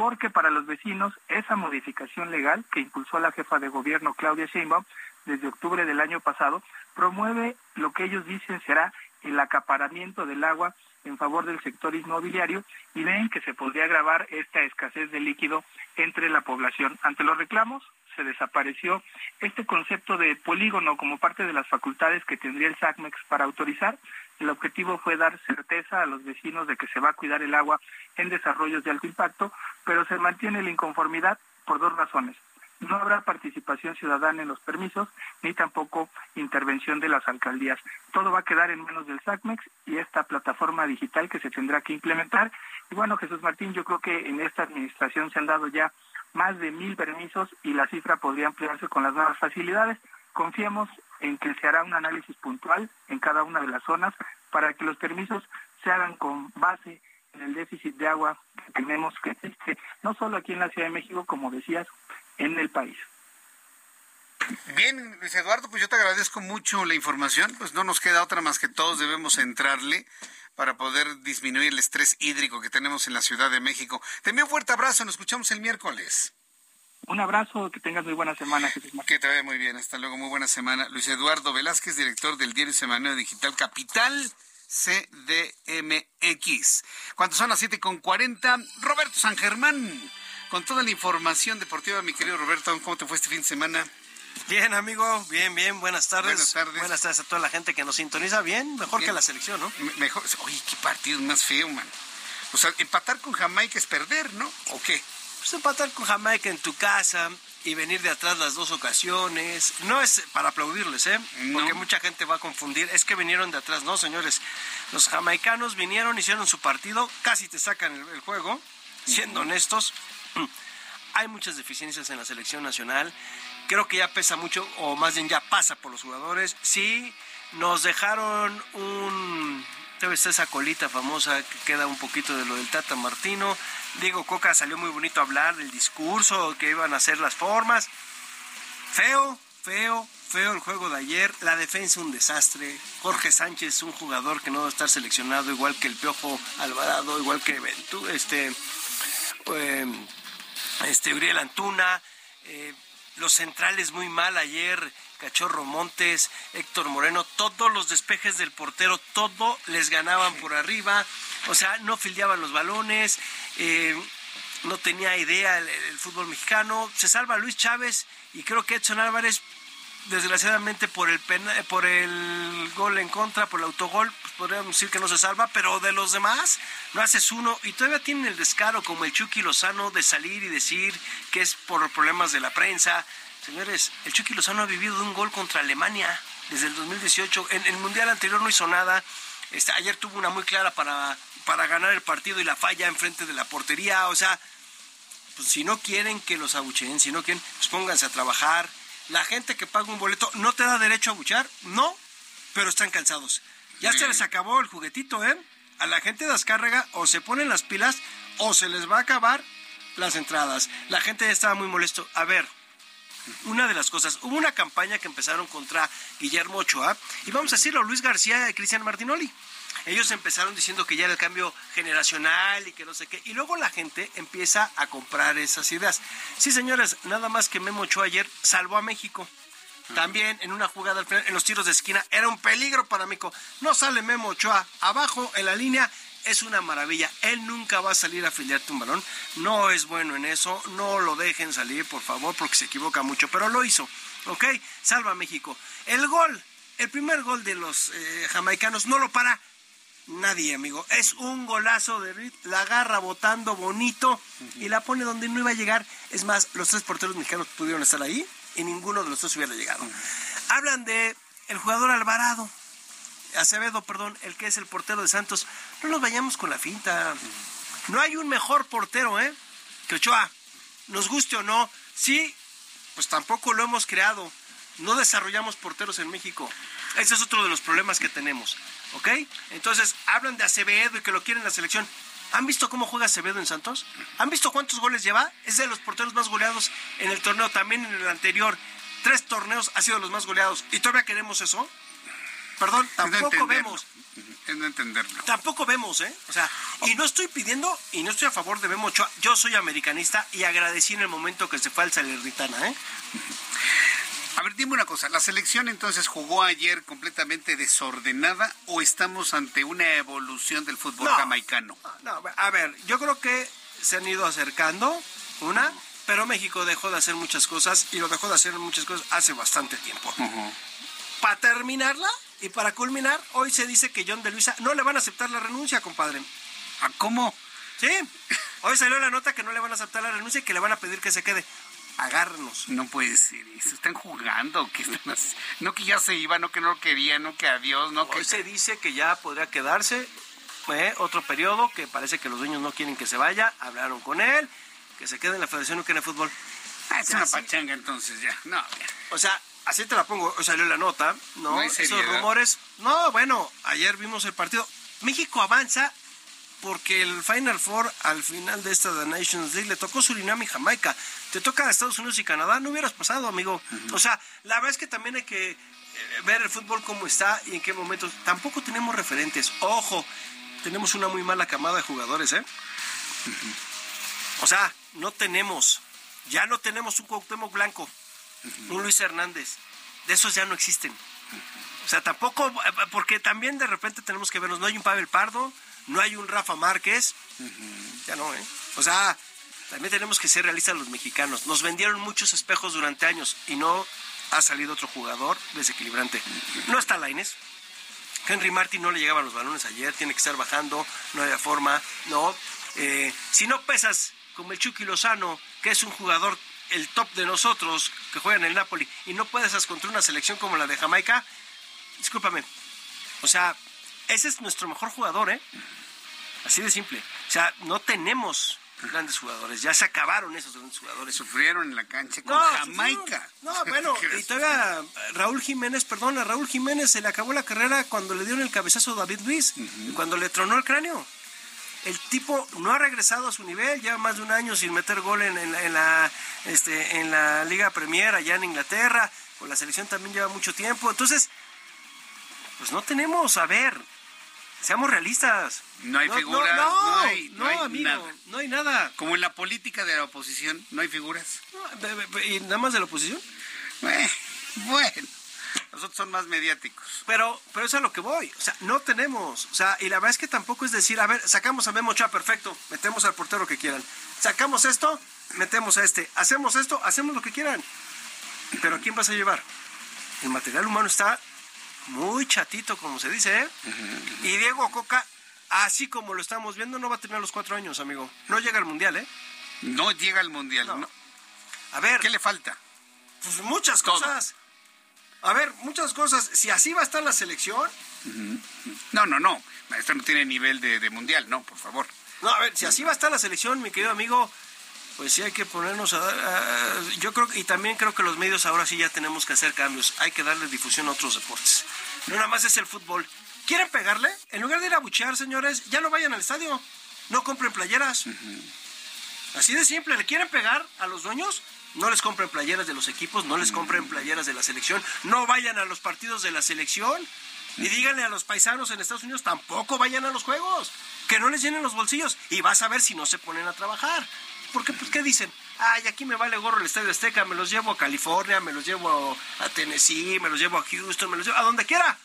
porque para los vecinos esa modificación legal que impulsó la jefa de gobierno Claudia Sheinbaum desde octubre del año pasado promueve lo que ellos dicen será el acaparamiento del agua en favor del sector inmobiliario y ven que se podría agravar esta escasez de líquido entre la población. Ante los reclamos, se desapareció este concepto de polígono como parte de las facultades que tendría el SACMEX para autorizar. El objetivo fue dar certeza a los vecinos de que se va a cuidar el agua en desarrollos de alto impacto, pero se mantiene la inconformidad por dos razones. No habrá participación ciudadana en los permisos ni tampoco intervención de las alcaldías. Todo va a quedar en manos del SACMEX y esta plataforma digital que se tendrá que implementar. Y bueno, Jesús Martín, yo creo que en esta administración se han dado ya más de mil permisos y la cifra podría ampliarse con las nuevas facilidades. Confiemos en que se hará un análisis puntual en cada una de las zonas para que los permisos se hagan con base en el déficit de agua que tenemos que existe, no solo aquí en la Ciudad de México, como decías, en el país. Bien, Luis Eduardo, pues yo te agradezco mucho la información, pues no nos queda otra más que todos debemos entrarle para poder disminuir el estrés hídrico que tenemos en la Ciudad de México. Te envío un fuerte abrazo, nos escuchamos el miércoles. Un abrazo, que tengas muy buena semana, Jesús Que te vaya muy bien, hasta luego, muy buena semana. Luis Eduardo Velázquez, director del diario Semanario Digital Capital. CDMX. Cuando son las 7 con 40, Roberto San Germán, con toda la información deportiva, mi querido Roberto, ¿cómo te fue este fin de semana? Bien, amigo, bien, bien, buenas tardes. Buenas tardes. Buenas tardes a toda la gente que nos sintoniza. Bien, mejor que la selección, ¿no? mejor, oye, qué partido más feo, man. O sea, empatar con Jamaica es perder, ¿no? ¿O qué? Pues empatar con Jamaica en tu casa, y venir de atrás las dos ocasiones. No es para aplaudirles, ¿eh? Porque mucha gente va a confundir. Es que vinieron de atrás. No, señores. Los jamaicanos vinieron, hicieron su partido, casi te sacan el, juego. Siendo honestos, hay muchas deficiencias en la selección nacional. Creo que ya pesa mucho, o más bien ya pasa por los jugadores. Sí, nos dejaron un vez esa colita famosa que queda un poquito de lo del Tata Martino. Diego Coca salió muy bonito a hablar del discurso, que iban a ser las formas. Feo, feo, feo el juego de ayer. La defensa un desastre. Jorge Sánchez, un jugador que no va a estar seleccionado, igual que el Piojo Alvarado, igual que este, em, este Uriel Antuna. Eh, los centrales muy mal ayer. Cachorro Montes, Héctor Moreno, todos los despejes del portero, todo les ganaban por arriba, o sea, no fildeaban los balones, eh, no tenía idea el, fútbol mexicano, se salva Luis Chávez y creo que Edson Álvarez desgraciadamente por el por el gol en contra, por el autogol, pues podríamos decir que no se salva, pero de los demás no haces uno y todavía tienen el descaro como el Chucky Lozano de salir y decir que es por problemas de la prensa. Señores, el Chucky Lozano ha vivido de un gol contra Alemania desde el 2018. En el Mundial anterior no hizo nada. Este, ayer tuvo una muy clara para, para ganar el partido y la falla enfrente de la portería. O sea, pues si no quieren que los abucheen, si no quieren, pues pónganse a trabajar la gente que paga un boleto no te da derecho a buchar, no, pero están cansados. Ya se les acabó el juguetito, ¿eh? A la gente de Azcárraga o se ponen las pilas o se les va a acabar las entradas. La gente ya estaba muy molesto. A ver, una de las cosas, hubo una campaña que empezaron contra Guillermo Ochoa y vamos a decirlo, Luis García y Cristian Martinoli. Ellos empezaron diciendo que ya era el cambio generacional y que no sé qué. Y luego la gente empieza a comprar esas ideas. Sí, señores, nada más que Memo Ochoa ayer salvó a México. También en una jugada en los tiros de esquina era un peligro para México. No sale Memo Ochoa abajo en la línea. Es una maravilla. Él nunca va a salir a afiliarte un balón. No es bueno en eso. No lo dejen salir, por favor, porque se equivoca mucho. Pero lo hizo. ¿Ok? Salva a México. El gol, el primer gol de los eh, jamaicanos no lo para Nadie, amigo. Es un golazo de Reed. La agarra botando bonito y la pone donde no iba a llegar. Es más, los tres porteros mexicanos pudieron estar ahí y ninguno de los dos hubiera llegado. Hablan de el jugador Alvarado. Acevedo, perdón, el que es el portero de Santos. No nos vayamos con la finta. No hay un mejor portero, ¿eh? Que Ochoa. Nos guste o no. Sí, pues tampoco lo hemos creado. No desarrollamos porteros en México. Ese es otro de los problemas que tenemos. ¿Ok? Entonces, hablan de Acevedo y que lo quieren en la selección. ¿Han visto cómo juega Acevedo en Santos? ¿Han visto cuántos goles lleva? Es de los porteros más goleados en el torneo, también en el anterior. Tres torneos ha sido los más goleados. ¿Y todavía queremos eso? Perdón, tampoco vemos. Es no entenderlo. Tampoco vemos, ¿eh? O sea, y no estoy pidiendo y no estoy a favor de Memo Ochoa. Yo soy americanista y agradecí en el momento que se fue al Salernitana, ¿eh? A ver, dime una cosa, ¿la selección entonces jugó ayer completamente desordenada o estamos ante una evolución del fútbol jamaicano? No, a ver, yo creo que se han ido acercando, una, pero México dejó de hacer muchas cosas y lo dejó de hacer muchas cosas hace bastante tiempo. Para terminarla y para culminar, hoy se dice que John de Luisa no le van a aceptar la renuncia, compadre. ¿A cómo? Sí, hoy salió la nota que no le van a aceptar la renuncia y que le van a pedir que se quede agárrenos. No puede ser eso. Están jugando. que No que ya se iba, no que no lo quería, no que adiós, no Hoy se dice que ya podría quedarse ¿eh? otro periodo, que parece que los dueños no quieren que se vaya. Hablaron con él, que se quede en la Federación no quiere fútbol. Ah, es una pachanga entonces ya. No, O sea, así te la pongo. Hoy salió la nota, ¿no? Esos rumores. No, bueno, ayer vimos el partido. México avanza porque el Final Four al final de esta The Nations League le tocó Surinam y Jamaica. Te toca a Estados Unidos y Canadá, no hubieras pasado, amigo. O sea, la verdad es que también hay que eh, ver el fútbol cómo está y en qué momentos. Tampoco tenemos referentes. Ojo, tenemos una muy mala camada de jugadores, ¿eh? O sea, no tenemos, ya no tenemos un Cuauhtémoc Blanco, un Luis Hernández. De esos ya no existen. O sea, tampoco, porque también de repente tenemos que vernos, no hay un Pavel Pardo, no hay un Rafa Márquez, ya no, ¿eh? O sea, también tenemos que ser realistas los mexicanos. Nos vendieron muchos espejos durante años y no ha salido otro jugador desequilibrante. No está Laines. Henry Martin no le llegaban los balones ayer, tiene que estar bajando, no hay forma, no. Eh, si no pesas como el Chucky Lozano, que es un jugador el top de nosotros, que juega en el Napoli, y no puedes contra una selección como la de Jamaica, discúlpame. O sea, ese es nuestro mejor jugador, ¿eh? Así de simple. O sea, no tenemos grandes jugadores. Ya se acabaron esos grandes jugadores. Sufrieron en la cancha con Jamaica. No, bueno, y todavía Raúl Jiménez, perdón, a Raúl Jiménez se le acabó la carrera cuando le dieron el cabezazo a David Luis, cuando le tronó el cráneo. El tipo no ha regresado a su nivel, ya más de un año sin meter gol en, en la, este, en la Liga Premier allá en Inglaterra. Con la selección también lleva mucho tiempo. Entonces, pues no tenemos, a ver, Seamos realistas. No hay figuras, no, hay, no, amigo, nada. No hay nada. Como en la política de la oposición, no hay figuras. ¿Y nada más de la oposición? bueno, nosotros son más mediáticos. Pero, pero es a lo que voy. O sea, no tenemos. O sea, y la verdad es que tampoco es decir, a ver, sacamos a Memo Ochoa, perfecto, metemos al portero que quieran. Sacamos esto, metemos a este. Hacemos esto, hacemos lo que quieran. Pero ¿a quién vas a llevar? El material humano está muy chatito, como se dice, ¿eh? Y Diego Coca, así como lo estamos viendo, no va a tener los cuatro años, amigo. No llega al Mundial, ¿eh? No llega al Mundial. A ver. ¿Qué le falta? Pues muchas cosas. A ver, muchas cosas. Si así va a estar la selección. No, no, no. Esto no tiene nivel de, de Mundial, no, por favor. No, a ver, si así va a estar la selección, mi querido amigo, pues sí hay que ponernos a, a- yo creo y también creo que los medios ahora sí ya tenemos que hacer cambios. Hay que darle difusión a otros deportes. No nada más es el fútbol. Quieren pegarle en lugar de ir a buchear señores ya no vayan al estadio. No compren playeras. Así de simple le quieren pegar a los dueños no les compren playeras de los equipos no les compren playeras de la selección no vayan a los partidos de la selección y díganle a los paisanos en Estados Unidos tampoco vayan a los juegos que no les llenen los bolsillos y vas a ver si no se ponen a trabajar porque, pues, ¿qué dicen? Ay, aquí me vale gorro el Estadio Azteca, me los llevo a California, me los llevo a Tennessee, me los llevo a Houston, me los llevo a donde quiera.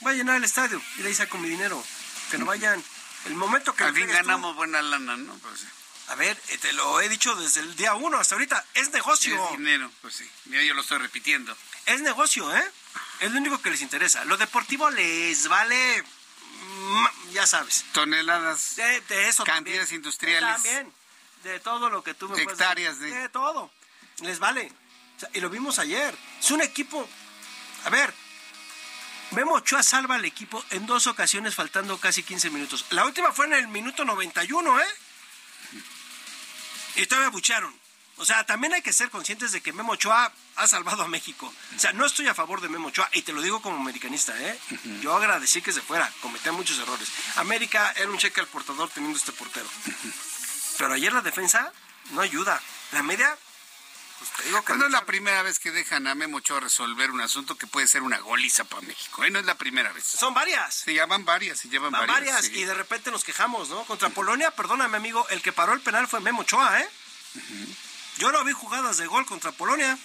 Voy a llenar el estadio y de ahí saco mi dinero. Que no vayan. El momento que... Al fin tú- ganamos buena lana, ¿no? Pues, A ver, eh, te lo he dicho desde el día uno hasta ahorita. Es negocio. es dinero, pues sí. Mira, yo lo estoy repitiendo. Es negocio, ¿eh? Es lo único que les interesa. Lo deportivo les vale... mm, Ya sabes. Toneladas. De, de eso Cantidades también. industriales. También. De todo lo que tú me Hectáreas decir. de- De todo. Les vale. O sea, y lo vimos ayer. Es un equipo... A ver, Memo Ochoa salva al equipo en dos ocasiones faltando casi 15 minutos. La última fue en el minuto 91, ¿eh? Y todavía bucharon. O sea, también hay que ser conscientes de que Memo Ochoa ha salvado a México. O sea, no estoy a favor de Memo Ochoa, y te lo digo como americanista, ¿eh? Yo agradecí que se fuera, cometía muchos errores. América era un cheque al portador teniendo este portero. Pero ayer la defensa no ayuda. La media, pues te digo que... no es la primera vez que dejan a Memo Ochoa resolver un asunto que puede ser una goliza para México. ¿eh? No es la primera vez. Son varias. Se llaman varias, se llevan Van varias. varias, sí. y de repente nos quejamos, ¿no? Contra Polonia, perdóname amigo, el que paró el penal fue Memo Ochoa, ¿eh? Yo no vi jugadas de gol contra Polonia.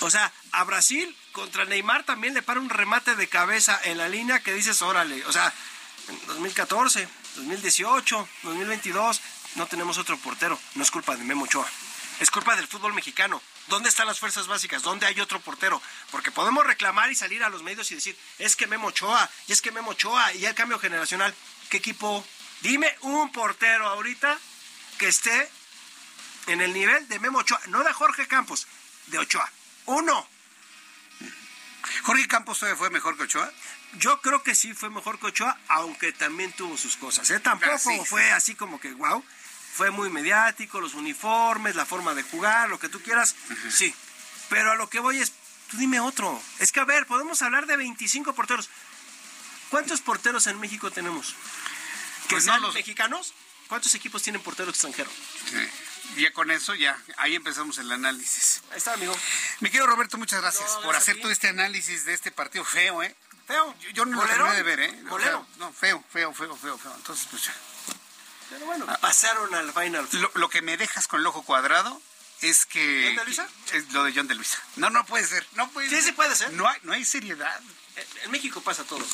O sea, a Brasil contra Neymar también le para un remate de cabeza en la línea que dices, órale, o sea, en 2014, 2018, 2022, no tenemos otro portero. No es culpa de Memo Ochoa. Es culpa del fútbol mexicano. ¿Dónde están las fuerzas básicas? ¿Dónde hay otro portero? Porque podemos reclamar y salir a los medios y decir, es que Memo Ochoa, y es que Memo Ochoa, y el cambio generacional. ¿Qué equipo? Dime un portero ahorita que esté en el nivel de Memo Ochoa, no de Jorge Campos, de Ochoa. Uno. ¿Jorge Campos todavía fue mejor que Ochoa? Yo creo que sí fue mejor que Ochoa, aunque también tuvo sus cosas. ¿eh? Tampoco Ah, sí. fue así como que, wow. Fue muy mediático, los uniformes, la forma de jugar, lo que tú quieras. Sí. Pero a lo que voy es, tú dime otro. Es que, a ver, podemos hablar de 25 porteros. ¿Cuántos porteros en México tenemos? ¿Que Pues no sean los- mexicanos? ¿Cuántos equipos tienen portero extranjero? Sí. Ya con eso, ya, ahí empezamos el análisis. Ahí está, amigo. Mi querido Roberto, muchas gracias No, por hacer todo este análisis de este partido feo, ¿eh? Feo. Yo, yo no lo terminé de ver, ¿eh? O sea, no, feo, feo, feo, feo, feo. Entonces, pues ya. Pero bueno, pasaron al final. Lo, lo que me dejas con el ojo cuadrado es que... ¿John de Luisa? Es lo de John de Luisa. No, no puede ser, no puede Sí, ser. sí puede ser. No hay, no hay seriedad. En México pasa todo.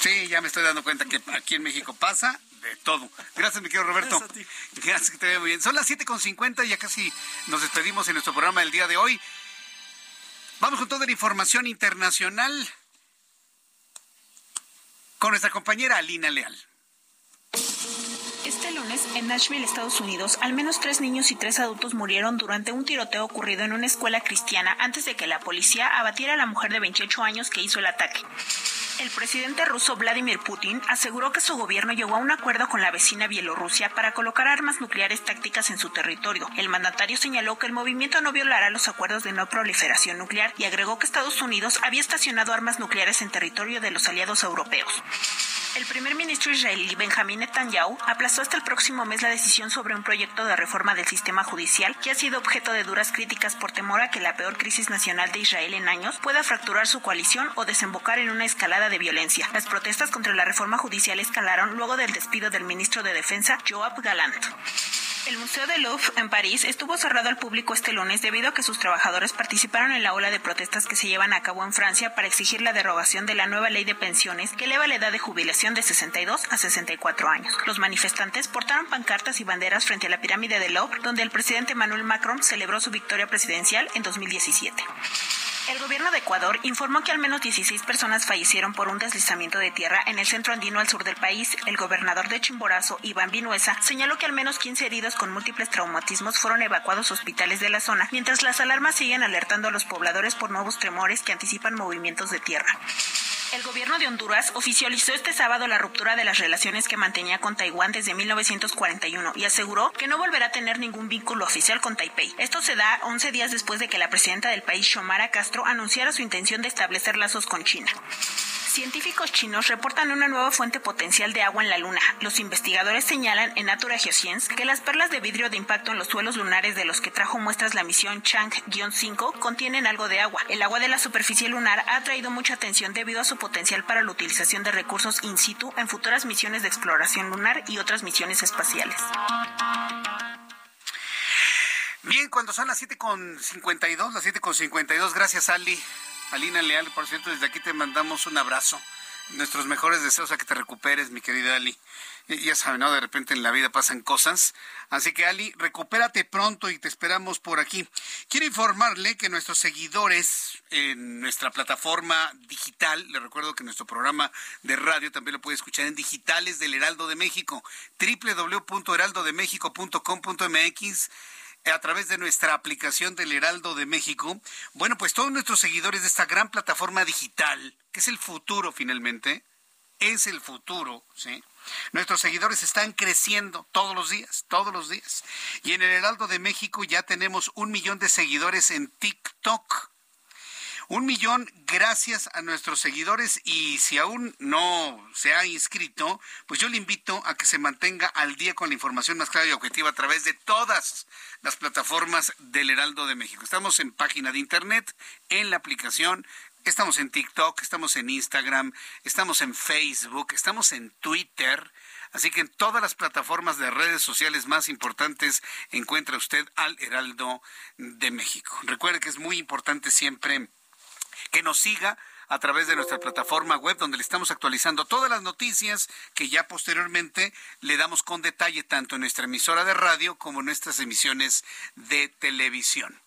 Sí, ya me estoy dando cuenta que aquí en México pasa de todo. Gracias, mi querido Roberto. Gracias a ti. Gracias, que te vea muy bien. Son las 7.50 y ya casi nos despedimos en nuestro programa del día de hoy. Vamos con toda la información internacional con nuestra compañera Alina Leal. En Nashville, Estados Unidos, al menos tres niños y tres adultos murieron durante un tiroteo ocurrido en una escuela cristiana antes de que la policía abatiera a la mujer de 28 años que hizo el ataque. El presidente ruso Vladimir Putin aseguró que su gobierno llegó a un acuerdo con la vecina Bielorrusia para colocar armas nucleares tácticas en su territorio. El mandatario señaló que el movimiento no violará los acuerdos de no proliferación nuclear y agregó que Estados Unidos había estacionado armas nucleares en territorio de los aliados europeos. El primer ministro israelí Benjamín Netanyahu aplazó hasta el próximo mes la decisión sobre un proyecto de reforma del sistema judicial que ha sido objeto de duras críticas por temor a que la peor crisis nacional de Israel en años pueda fracturar su coalición o desembocar en una escalada de violencia. Las protestas contra la reforma judicial escalaron luego del despido del ministro de Defensa Joab Galant. El Museo del Louvre en París estuvo cerrado al público este lunes debido a que sus trabajadores participaron en la ola de protestas que se llevan a cabo en Francia para exigir la derogación de la nueva ley de pensiones que eleva la edad de jubilación de 62 a 64 años. Los manifestantes portaron pancartas y banderas frente a la pirámide del Louvre, donde el presidente Emmanuel Macron celebró su victoria presidencial en 2017. El gobierno de Ecuador informó que al menos 16 personas fallecieron por un deslizamiento de tierra en el centro andino al sur del país. El gobernador de Chimborazo, Iván Vinuesa, señaló que al menos 15 heridos con múltiples traumatismos fueron evacuados a hospitales de la zona, mientras las alarmas siguen alertando a los pobladores por nuevos tremores que anticipan movimientos de tierra. El gobierno de Honduras oficializó este sábado la ruptura de las relaciones que mantenía con Taiwán desde 1941 y aseguró que no volverá a tener ningún vínculo oficial con Taipei. Esto se da 11 días después de que la presidenta del país, Xiomara Castro, anunciara su intención de establecer lazos con China. Científicos chinos reportan una nueva fuente potencial de agua en la Luna. Los investigadores señalan en Natura Geoscience que las perlas de vidrio de impacto en los suelos lunares de los que trajo muestras la misión Chang-5 contienen algo de agua. El agua de la superficie lunar ha atraído mucha atención debido a su potencial para la utilización de recursos in situ en futuras misiones de exploración lunar y otras misiones espaciales. Bien, cuando son las 7.52, las 7.52, gracias Ali. Alina Leal, por cierto, desde aquí te mandamos un abrazo. Nuestros mejores deseos a que te recuperes, mi querida Ali. Ya saben, ¿no? De repente en la vida pasan cosas. Así que, Ali, recupérate pronto y te esperamos por aquí. Quiero informarle que nuestros seguidores en nuestra plataforma digital, le recuerdo que nuestro programa de radio también lo puede escuchar en digitales del Heraldo de México, www.heraldodemexico.com.mx a través de nuestra aplicación del Heraldo de México. Bueno, pues todos nuestros seguidores de esta gran plataforma digital, que es el futuro finalmente, es el futuro, ¿sí? Nuestros seguidores están creciendo todos los días, todos los días. Y en el Heraldo de México ya tenemos un millón de seguidores en TikTok. Un millón gracias a nuestros seguidores y si aún no se ha inscrito, pues yo le invito a que se mantenga al día con la información más clara y objetiva a través de todas las plataformas del Heraldo de México. Estamos en página de internet, en la aplicación, estamos en TikTok, estamos en Instagram, estamos en Facebook, estamos en Twitter. Así que en todas las plataformas de redes sociales más importantes encuentra usted al Heraldo de México. Recuerde que es muy importante siempre que nos siga a través de nuestra plataforma web donde le estamos actualizando todas las noticias que ya posteriormente le damos con detalle tanto en nuestra emisora de radio como en nuestras emisiones de televisión.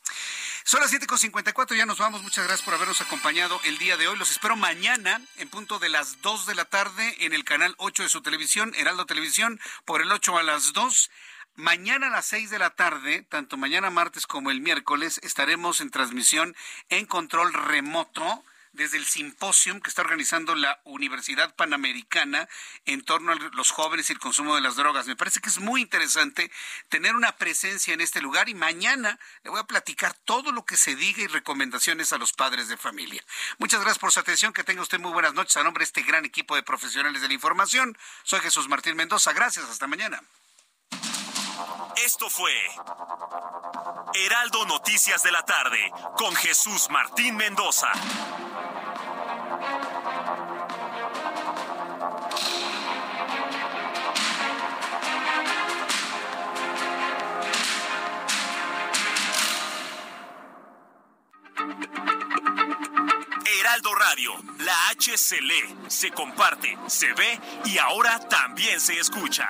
Son las 7.54, ya nos vamos. Muchas gracias por habernos acompañado el día de hoy. Los espero mañana en punto de las 2 de la tarde en el canal 8 de su televisión, Heraldo Televisión, por el 8 a las 2. Mañana a las 6 de la tarde, tanto mañana martes como el miércoles, estaremos en transmisión en control remoto desde el simposium que está organizando la Universidad Panamericana en torno a los jóvenes y el consumo de las drogas. Me parece que es muy interesante tener una presencia en este lugar y mañana le voy a platicar todo lo que se diga y recomendaciones a los padres de familia. Muchas gracias por su atención, que tenga usted muy buenas noches a nombre de este gran equipo de profesionales de la información. Soy Jesús Martín Mendoza, gracias, hasta mañana. Esto fue Heraldo Noticias de la tarde con Jesús Martín Mendoza. Heraldo Radio, la H se lee, se comparte, se ve y ahora también se escucha.